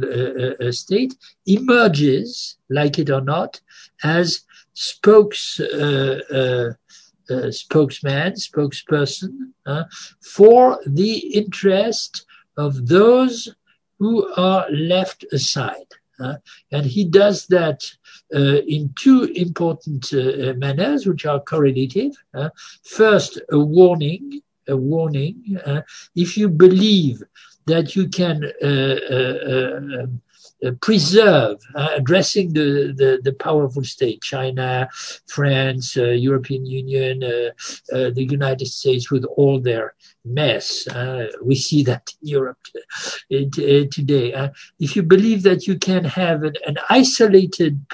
state emerges, like it or not, as spokes uh, spokesman, spokesperson uh, for the interest of those who are left aside. Uh, and he does that in two important manners, which are correlative. first, a warning a warning. Uh, if you believe that you can uh, uh, Uh, preserve, uh, addressing the, the, the, powerful state, China, France, uh, European Union, uh, uh, the United States, with all their mess. we see that in Europe today. if you believe that you can have an, an isolated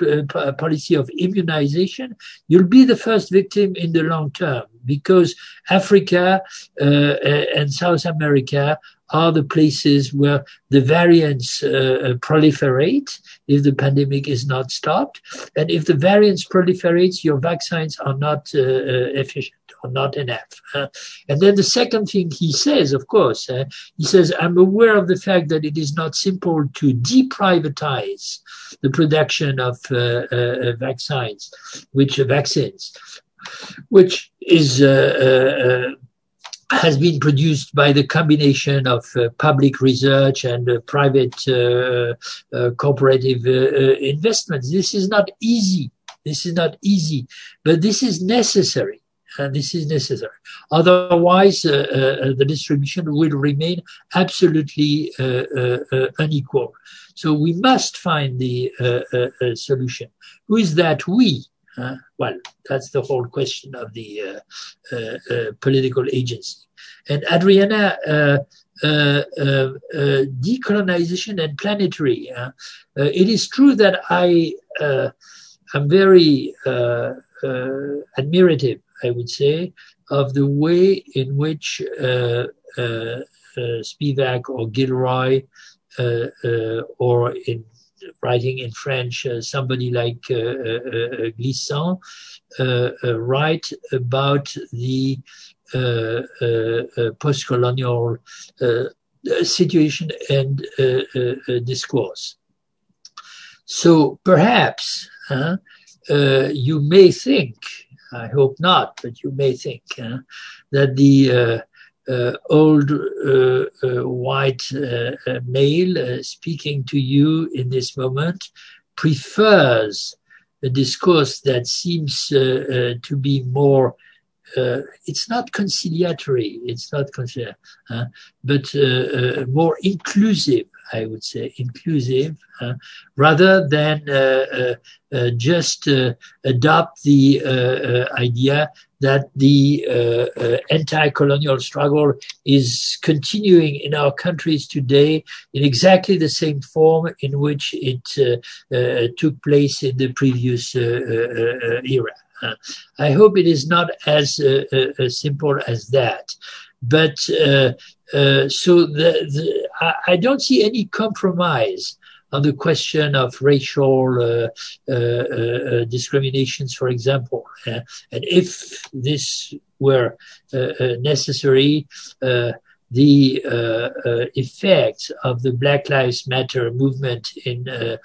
policy of immunization, you'll be the first victim in the long term because Africa and South America are the places where the variants uh, uh, proliferate if the pandemic is not stopped. And if the variants proliferate, your vaccines are not uh, uh efficient or not enough. Uh, and then the second thing he says, of course, uh, he says, I'm aware of the fact that it is not simple to deprivatize the production of vaccines, which vaccines, which is has been produced by the combination of uh, public research and uh, private uh, uh cooperative uh, uh, investments. This is not easy. This is not easy, but this is necessary. And this is necessary. Otherwise, the distribution will remain absolutely unequal. So we must find the solution. Who is that we? Uh, well, that's the whole question of the uh, uh, uh political agency. And Adriana, uh, uh, uh, decolonization and planetary. it is true that I am very admirative, I would say, of the way in which Spivak or Gilroy or in writing in French, uh, somebody like uh, uh, uh Glissant uh, uh, write about the post-colonial situation and discourse. So perhaps you may think, I hope not, but you may think that the uh, Uh, old uh, uh, white uh, uh, male speaking to you in this moment prefers a discourse that seems to be more uh, it's not conciliatory, it's not conciliatory, uh, but uh, more inclusive, I would say, inclusive, rather than just adopt the idea that the uh, uh, anti-colonial struggle is continuing in our countries today in exactly the same form in which it uh, took place in the previous era. I hope it is not as simple as that. But uh, uh, so the, the, I, I, don't see any compromise on the question of racial uh, uh, uh discriminations, for example. and if this were necessary, the uh, uh, effects of the Black Lives Matter movement in uh,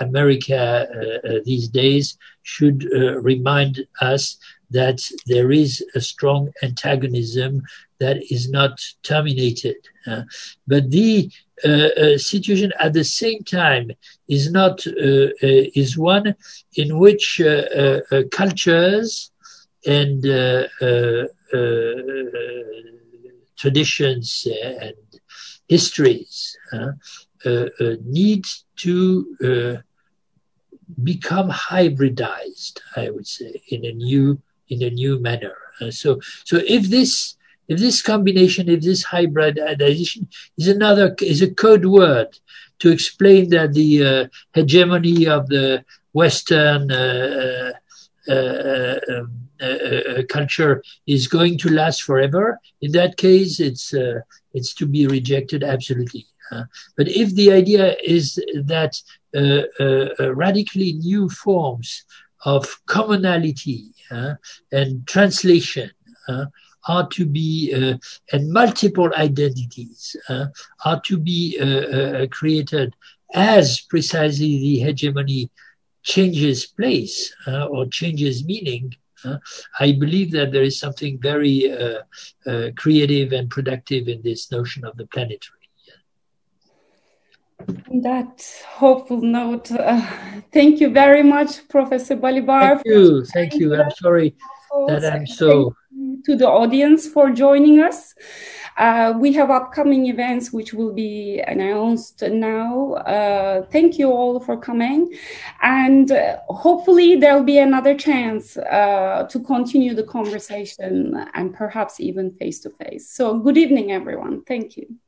America these days should remind us that there is a strong antagonism that is not terminated. Uh, but the uh, uh, situation at the same time is not is one in which cultures and traditions and histories need to become hybridized. I would say in a new in a new manner. so so if this if this combination, if this hybridization is another, is a code word to explain that the uh, hegemony of the Western uh, uh, uh um, uh, uh, culture is going to last forever, in that case, it's it's to be rejected absolutely. but if the idea is that radically new forms of commonality and translation are to be uh, and multiple identities uh, are to be uh, uh, created as precisely the hegemony changes place uh, or changes meaning. I believe that there is something very uh, uh, creative and productive in this notion of the planetary. On that hopeful note, uh, thank you very much, Professor Balibar. Thank you. Thank you. I'm sorry that I'm so to the audience for joining us. Uh, we have upcoming events which will be announced now. Uh, thank you all for coming. And uh, hopefully, there'll be another chance uh, to continue the conversation and perhaps even face to face. So, good evening, everyone. Thank you.